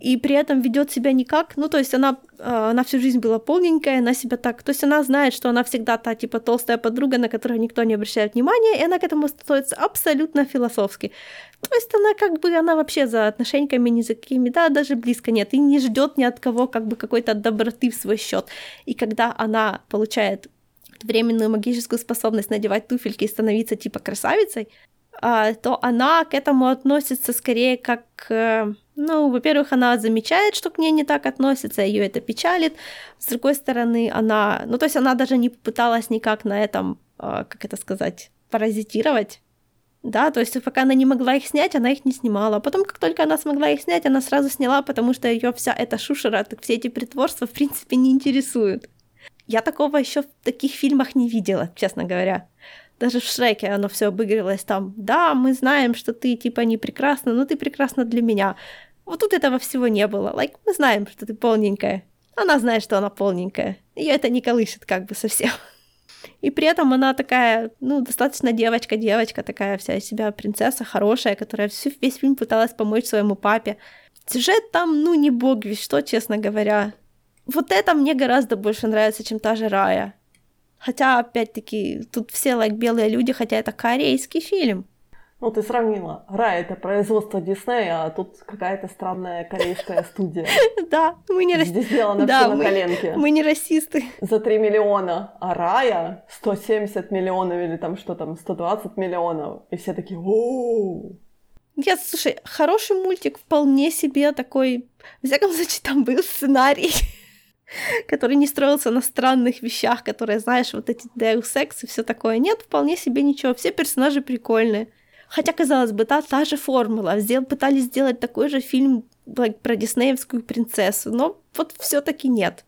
и при этом ведет себя никак, ну, то есть она, а, она всю жизнь была полненькая, она себя так, то есть она знает, что она всегда та, типа, толстая подруга, на которую никто не обращает внимания, и она к этому становится абсолютно философски. То есть она как бы, она вообще за отношениями ни за какими, да, даже близко нет, и не ждет ни от кого как бы какой-то доброты в свой счет. И когда она получает временную магическую способность надевать туфельки и становиться типа красавицей, то она к этому относится скорее как э, ну, во-первых, она замечает, что к ней не так относятся, ее это печалит. С другой стороны, она, ну, то есть она даже не попыталась никак на этом, а, как это сказать, паразитировать. Да, то есть пока она не могла их снять, она их не снимала. А потом, как только она смогла их снять, она сразу сняла, потому что ее вся эта шушера, все эти притворства, в принципе, не интересуют. Я такого еще в таких фильмах не видела, честно говоря. Даже в Шреке оно все обыгрывалось там. Да, мы знаем, что ты типа не прекрасна, но ты прекрасна для меня. Вот тут этого всего не было. Like, мы знаем, что ты полненькая. Она знает, что она полненькая. Ее это не колышет как бы совсем. И при этом она такая, ну, достаточно девочка-девочка, такая вся из себя принцесса хорошая, которая всю, весь фильм пыталась помочь своему папе. Сюжет там, ну, не бог весь что, честно говоря. Вот это мне гораздо больше нравится, чем та же Рая. Хотя, опять-таки, тут все like белые люди, хотя это корейский фильм. Ну, ты сравнила. Рай — это производство Диснея, а тут какая-то странная корейская студия. (laughs) Да, мы не расисты. Здесь сделано все на коленке. Мы не расисты. За 3 миллиона, а Рая 170 миллионов или там что там, 120 миллионов. И все такие «Воу!» Нет, слушай, хороший мультик вполне себе такой... В всяком случае, там был сценарий, (laughs) (laughs) который не строился на странных вещах, которые, знаешь, вот эти Deus Ex и все такое. Нет, вполне себе ничего. Все персонажи прикольные. Хотя, казалось бы, та, та же формула. Сдел, пытались сделать такой же фильм like, про диснеевскую принцессу, но вот все таки нет.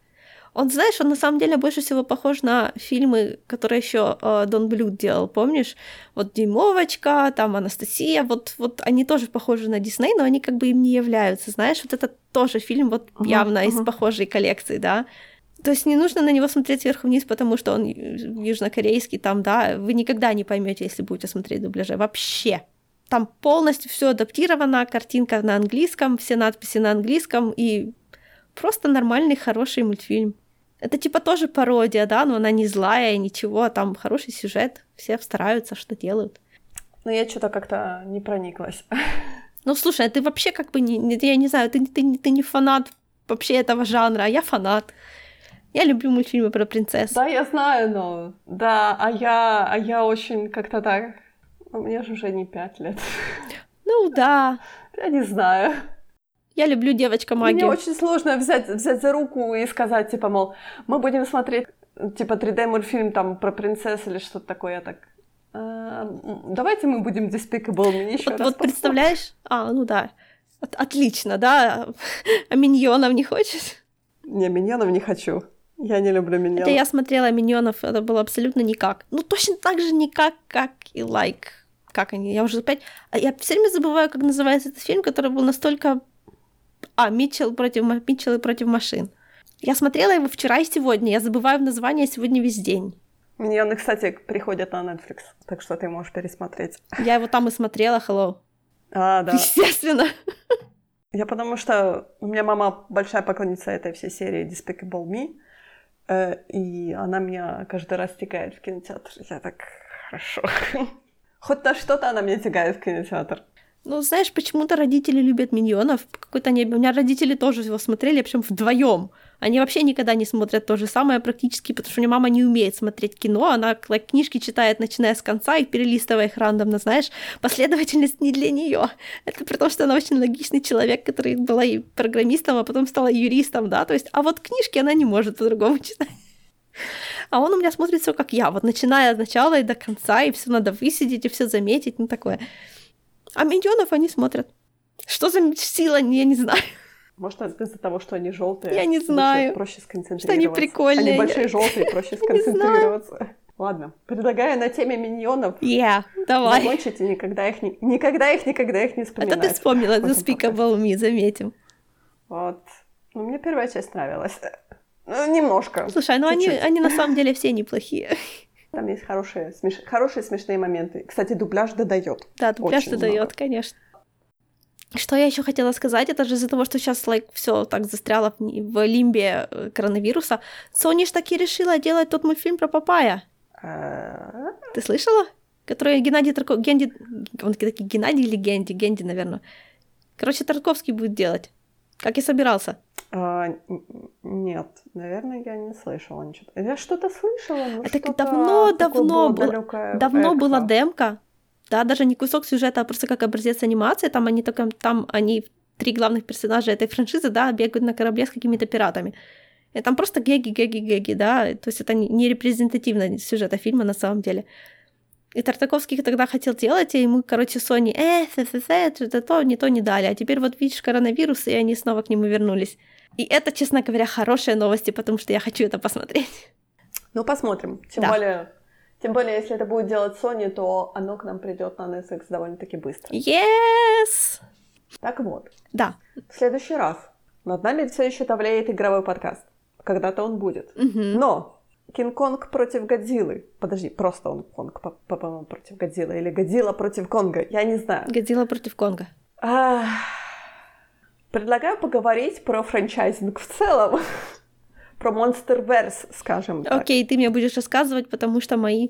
Он, знаешь, он на самом деле больше всего похож на фильмы, которые еще э, Дон Блюд делал, помнишь? Вот Димовочка, там Анастасия, вот, вот они тоже похожи на Дисней, но они как бы им не являются, знаешь? Вот это тоже фильм вот uh-huh, явно uh-huh. из похожей коллекции, да? То есть не нужно на него смотреть сверху вниз, потому что он южнокорейский, там, да, вы никогда не поймете, если будете смотреть дубляже. Вообще. Там полностью все адаптировано, картинка на английском, все надписи на английском, и просто нормальный, хороший мультфильм. Это типа тоже пародия, да, но она не злая, ничего, а там хороший сюжет, все стараются, что делают. Но я что-то как-то не прониклась. (laughs) Ну, слушай, а ты вообще как бы не, я не знаю, ты, ты, ты не фанат вообще этого жанра, а я фанат. Я люблю мультфильмы про принцесс. Да, я знаю, но... Да, а я, а я очень как-то так... Ну, мне же уже не пять лет. Ну да. (laughs) Я не знаю. Я люблю девочка-магию. Мне очень сложно взять, взять за руку и сказать, типа, мол, мы будем смотреть, типа, 3D-мультфильм там про принцесс или что-то такое. Я так, «А, давайте мы будем Despicable Me еще вот, раз Вот представляешь? А, ну да. Отлично, да? А миньонов не хочешь? Не, миньонов не хочу. Я не люблю миньонов. Это я смотрела миньонов, это было абсолютно никак. Ну, точно так же никак, как и лайк. Like. Как они? Я уже опять... А я все время забываю, как называется этот фильм, который был настолько... А, Митчелл против, Митчелл против машин. Я смотрела его вчера и сегодня. Я забываю название сегодня весь день. Миньоны, кстати, приходят на Netflix, так что ты можешь пересмотреть. Я его там и смотрела, hello. А, да. Естественно. Я потому что у меня мама большая поклонница этой всей серии Despicable Me. Э, и она меня каждый раз тягает в кинотеатр. Я так, хорошо. (laughs) Хоть на что-то она меня тягает в кинотеатр. Ну, знаешь, почему-то родители любят миньонов. Какой-то не... У меня родители тоже его смотрели, причем вдвоем. Они вообще никогда не смотрят то же самое практически, потому что у меня мама не умеет смотреть кино, она книжки читает, начиная с конца и перелистывая их рандомно, знаешь, последовательность не для нее. Это при том, что она очень логичный человек, который была и программистом, а потом стала юристом, да, то есть, а вот книжки она не может по-другому (laughs) читать. А он у меня смотрит все как я, вот начиная от начала и до конца, и все надо высидеть, и все заметить, ну такое. А миньонов они смотрят. Что за сила, я не знаю. Может, это из-за того, что они желтые. Я не знаю. Проще сконцентрироваться. Что они прикольные. Они большие желтые, проще (laughs) сконцентрироваться. Ладно, предлагаю на теме миньонов yeah, давай. закончить и никогда их, не, никогда их, никогда их не вспоминать. Это ты вспомнила The Speakable Me, заметим. Вот. Ну, мне первая часть нравилась. Ну, немножко. Слушай, ну они, они на самом деле все неплохие. Там есть хорошие, смеш... хорошие смешные моменты. Кстати, дубляж додает. Да, дубляж додает, конечно. Что я еще хотела сказать, это же из-за того, что сейчас like, все так застряло в, в лимбе э, коронавируса. Sony ж таки решила делать тот мультфильм про Папая. А? Ты слышала? Который Геннадий Тарковский... Генди... Он таки Геннадий или Генди? Генди, наверное. Короче, Тарковский будет делать. Как и собирался. А, нет, наверное, я не слышала ничего. Я что-то слышала, но Это давно-давно было. Давно была демка да, даже не кусок сюжета, а просто как образец анимации, там они только, там они, три главных персонажа этой франшизы, да, бегают на корабле с какими-то пиратами. И там просто геги, геги, геги, да, то есть это не репрезентативно сюжета фильма на самом деле. И Тартаковский тогда хотел делать, и ему, короче, Sony, э, это то, не то, не дали. А теперь вот видишь коронавирус, и они снова к нему вернулись. И это, честно говоря, хорошие новости, потому что я хочу это посмотреть. Ну, посмотрим. Тем да. более тем более, если это будет делать Sony, то оно к нам придет на NSX довольно-таки быстро. Yes! Так вот. Да. В следующий раз над нами все еще давляет игровой подкаст. Когда-то он будет. Угу. Но Кинг-Конг против Годзиллы. Подожди, просто он Конг, по-моему, против Годзиллы. Или Годзилла против Конга. Я не знаю. Годзилла против Конга. Предлагаю поговорить про франчайзинг в целом (laughs) про Monsterverse, скажем так. Окей, ты мне будешь рассказывать, потому что мои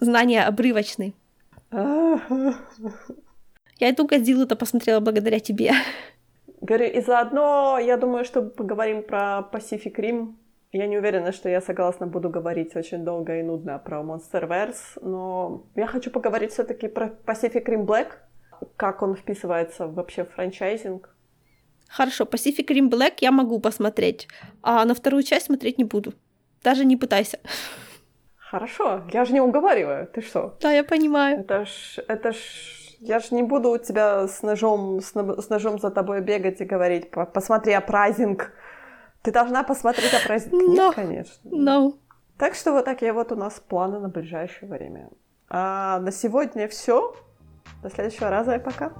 знания обрывочны. (laughs) Я эту Годзиллу-то посмотрела благодаря тебе. Говорю, и заодно, я думаю, что поговорим про Pacific Rim. Я не уверена, что я согласна буду говорить очень долго и нудно про Monsterverse, но я хочу поговорить все таки про Pacific Rim Black, как он вписывается вообще в франчайзинг, Хорошо, Pacific Rim Black я могу посмотреть, а на вторую часть смотреть не буду. Даже не пытайся. Хорошо, я же не уговариваю, ты что? Да, я понимаю. Это ж, это ж, я же не буду у тебя с ножом, с, с ножом за тобой бегать и говорить, посмотри апрайзинг. Ты должна посмотреть апрайзинг. No. Нет, конечно. No. Так что вот такие вот у нас планы на ближайшее время. А на сегодня все. До следующего раза и пока.